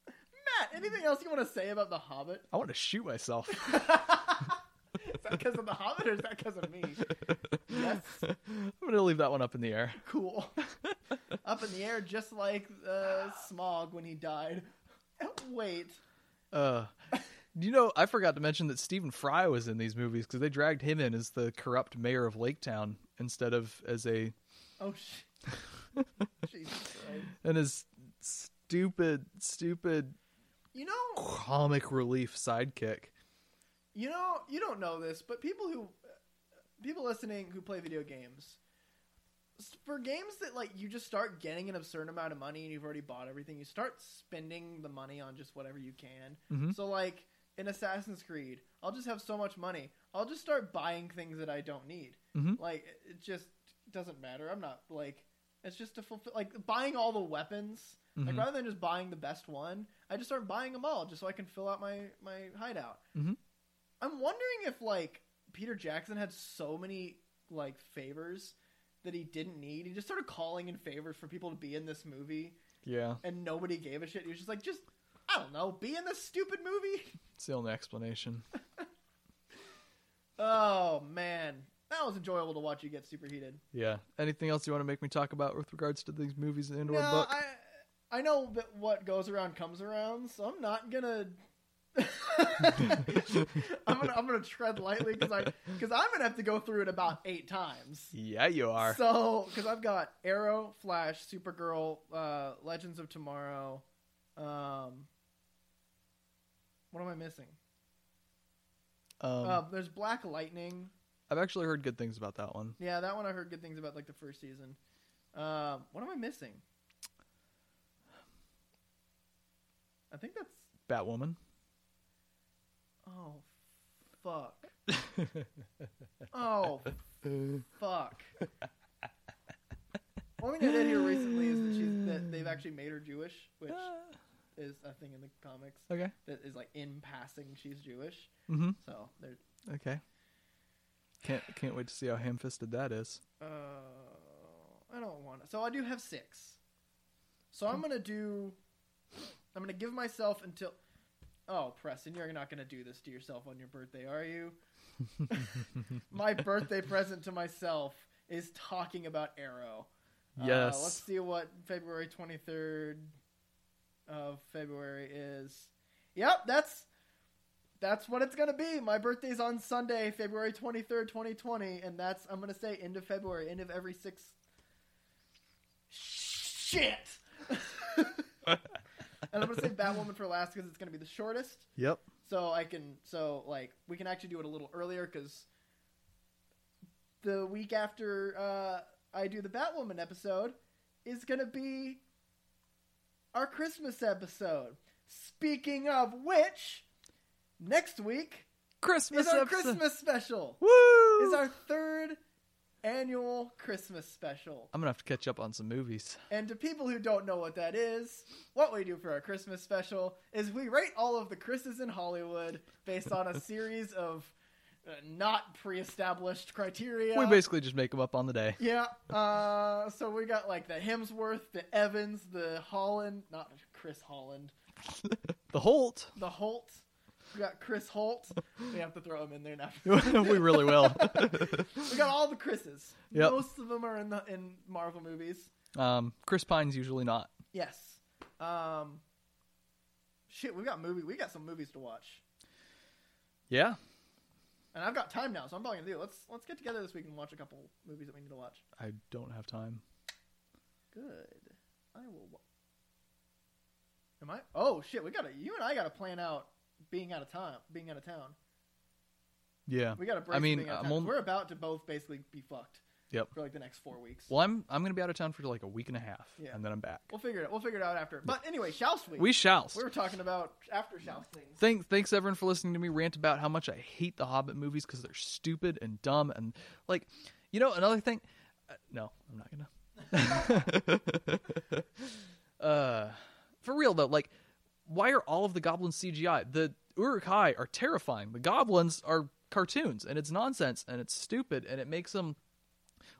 Matt, anything else you want to say about The Hobbit? I want to shoot myself. *laughs* is that because of The Hobbit or is that because of me? Yes. *laughs* I'm gonna leave that one up in the air. Cool. Up in the air, just like uh, Smaug when he died. Wait. Uh, you know, I forgot to mention that Stephen Fry was in these movies because they dragged him in as the corrupt mayor of Lake Town instead of as a Oh, sh- *laughs* Jesus Christ. and his stupid, stupid You know, comic relief sidekick. You know, you don't know this, but people who people listening who play video games for games that like you just start getting an absurd amount of money and you've already bought everything, you start spending the money on just whatever you can. Mhm. So like in Assassin's Creed, I'll just have so much money. I'll just start buying things that I don't need. Mhm. Like it- just doesn't matter. I'm not like it's just to fulfill like buying all the weapons. Like Mhm. rather than just buying the best one, I just start buying them all just so I can fill out my my hideout. Mhm. I'm wondering if like Peter Jackson had so many like favors that he didn't need. He just started calling in favors for people to be in this movie, Yeah, and nobody gave a shit. He was just like, just I don't know, be in this stupid movie. *laughs* it's the only explanation. *laughs* Oh man, that was enjoyable to watch you get superheated. Yeah. Anything else you want to make me talk about with regards to these movies and No, book? I I know that what goes around comes around, so I'm not gonna. *laughs* I'm gonna I'm gonna tread lightly because I because I'm gonna have to go through it about eight times. Yeah, you are. So because I've got Arrow, Flash, Supergirl, uh, Legends of Tomorrow. Um, what am I missing? um, uh, there's Black Lightning. I've actually heard good things about that one. Yeah, that one I heard good things about, like the first season. Um, what am I missing? I think that's. Batwoman. Oh, fuck. Oh, fuck. *laughs* One thing I did hear recently is that she's that they've actually made her Jewish, which is a thing in the comics okay. that is like in passing she's Jewish. Mm-hmm. So Okay. Can't can't wait to see how ham-fisted that is. uh I don't want to. So I do have 6. So I'm going to do I'm going to give myself until Oh, Preston, you're not going to do this to yourself on your birthday, are you? *laughs* My birthday present to myself is talking about Arrow. Uh, Yes. let's see what February 23rd of February is. Yep, that's that's what it's gonna be. My birthday's on Sunday, February 23rd, 2020, and that's I'm gonna say end of February, end of every six. Shit. *laughs* and I'm gonna say Batwoman for last because it's gonna be the shortest. Yep. So I can so like we can actually do it a little earlier because the week after uh, I do the Batwoman episode is gonna be our Christmas episode. Speaking of which, next week Christmas is our episode. Christmas special. Woo! Is our third annual Christmas special. I'm gonna have to catch up on some movies. And to people who don't know what that is, what we do for our Christmas special is we rate all of the Chris's in Hollywood based on a *laughs* series of not pre-established criteria. We basically just make them up on the day. yeah. Uh, so we got like the Hemsworth, the Evans, the Holland, not Chris Holland, *laughs* The Holt. the Holt. We got Chris Holt. We have to throw him in there now. *laughs* we really will. *laughs* we got all the Chris's. Yep. Most of them are in the in Marvel movies. um, Chris Pine's usually not. Yes. Um. Shit, we got movie. We got some movies to watch, Yeah, and I've got time now, so I'm probably gonna do. It. Let's let's get together this week and watch a couple movies that we need to watch. I don't have time. Good. I will. wa- Am I? Oh shit, we gotta. You and I gotta plan out being out of time, Being out of town. Yeah. We gotta break. I mean, being out of town, only- we're about to both basically be fucked. Yep. For like the next four weeks. Well, I'm I'm gonna be out of town for like a week and a half, Yeah. and then I'm back. We'll figure it. Out. We'll figure it out after. But anyway, Shouse week. We shall. we were talking about after Shouse things. Thank, thanks everyone for listening to me rant about how much I hate the Hobbit movies because they're stupid and dumb and like, you know, another thing. Uh, no, I'm not gonna. *laughs* uh, for real though, like, why are all of the goblins CGI? The Uruk-hai are terrifying. The goblins are cartoons, and it's nonsense and it's stupid, and it makes them.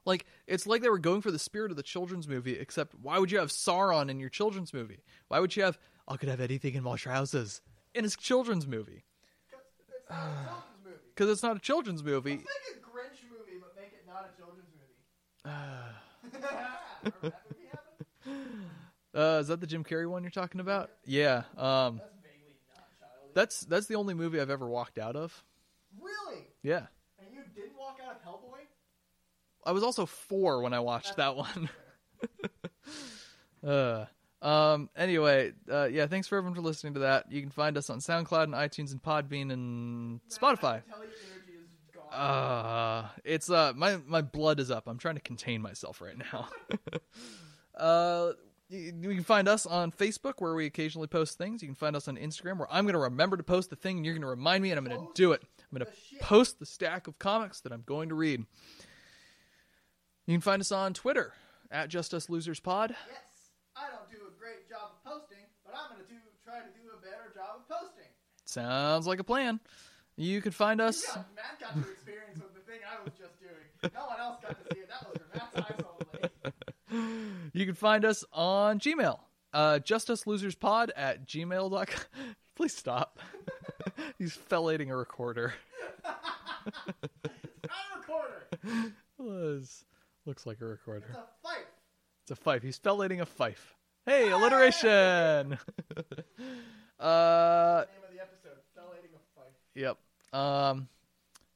Like it's like they were going for the spirit of the children's movie, except why would you have Sauron in your children's movie? Why would you have I could have anything in my trousers in his children's movie? A children's movie. *sighs* Because it's not a children's movie. Let's make a Grinch movie, but make it not a children's movie. *sighs* Remember that movie? *sighs* Uh, is that the Jim Carrey one you're talking about? Yeah. Um, That's vaguely not childish. that's that's the only movie I've ever walked out of. Really? Yeah. And you didn't walk out of Hellboy? I was also four when I watched that one. *laughs* uh, um. Anyway, uh, yeah. Thanks for everyone for listening to that. You can find us on SoundCloud and iTunes and Podbean and Spotify. I can tell your energy is gone. Uh, it's uh my my blood is up. I'm trying to contain myself right now. *laughs* uh you, you can find us on Facebook where we occasionally post things. You can find us on Instagram where I'm going to remember to post the thing and you're going to remind me and I'm going to do it. I'm going to post the stack of comics that I'm going to read. You can find us on Twitter at Just Us Losers Pod. yes, I don't do a great job of posting, but I'm going to do try to do a better job of posting. Sounds like a plan. You can find us. Got, Matt got to experience with the thing I was just doing. No one else got to see it. That was for Matt's eyes only. *laughs* You can find us on Gmail. Uh, justuslosers.pod at gmail.com. *laughs* Please stop. *laughs* He's fellating a recorder. Not a recorder. Was- looks like a recorder. It's a fight. It's a fife. He's fellating a fife. Hey, alliteration. *laughs* *laughs* uh, Name of the episode: Fellating a fight. Yep. Um,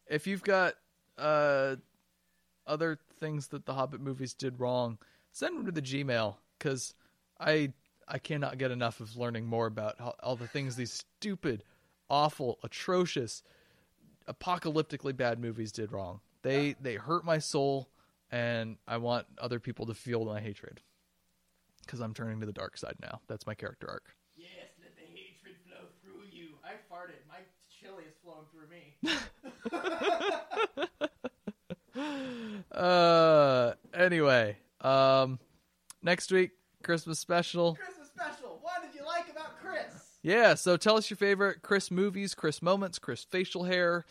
if you've got uh other things that the Hobbit movies did wrong, send them to the Gmail because I I cannot get enough of learning more about how, all the things these stupid, awful, atrocious, apocalyptically bad movies did wrong. They they hurt my soul, and I want other people to feel my hatred because I'm turning to the dark side now. That's my character arc. Yes, let the hatred flow through you. I farted. My chili is flowing through me. *laughs* Uh, anyway, um, next week Christmas special. Christmas special. What did you like about Chris? Yeah, so tell us your favorite Chris movies, Chris moments, Chris facial hair.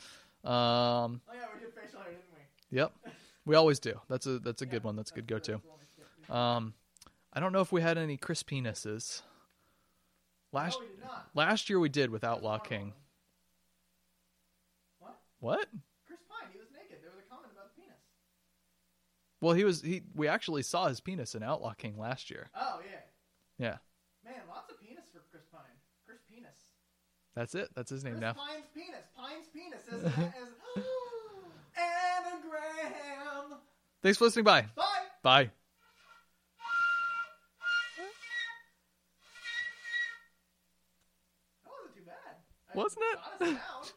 Um, Oh yeah, we did facial hair, didn't we? yep, *laughs* we always do. That's a that's a good one. That's a good go to. Um, I don't know if we had any Chris penises. Last No, we did not. last year we did with Outlaw King. What? What? Chris Pine, he was naked. There was a comment about the penis. Well, he was he. We actually saw his penis in Outlaw King last year. Oh yeah. Yeah, Man, lots of penis for Chris Pine. Chris Penis. that's it. That's his name Chris now. Pine's penis. Pine's penis as, as *gasps* anagram. Thanks for listening. Bye. Bye. Bye. That wasn't too bad. Wasn't it? got us down.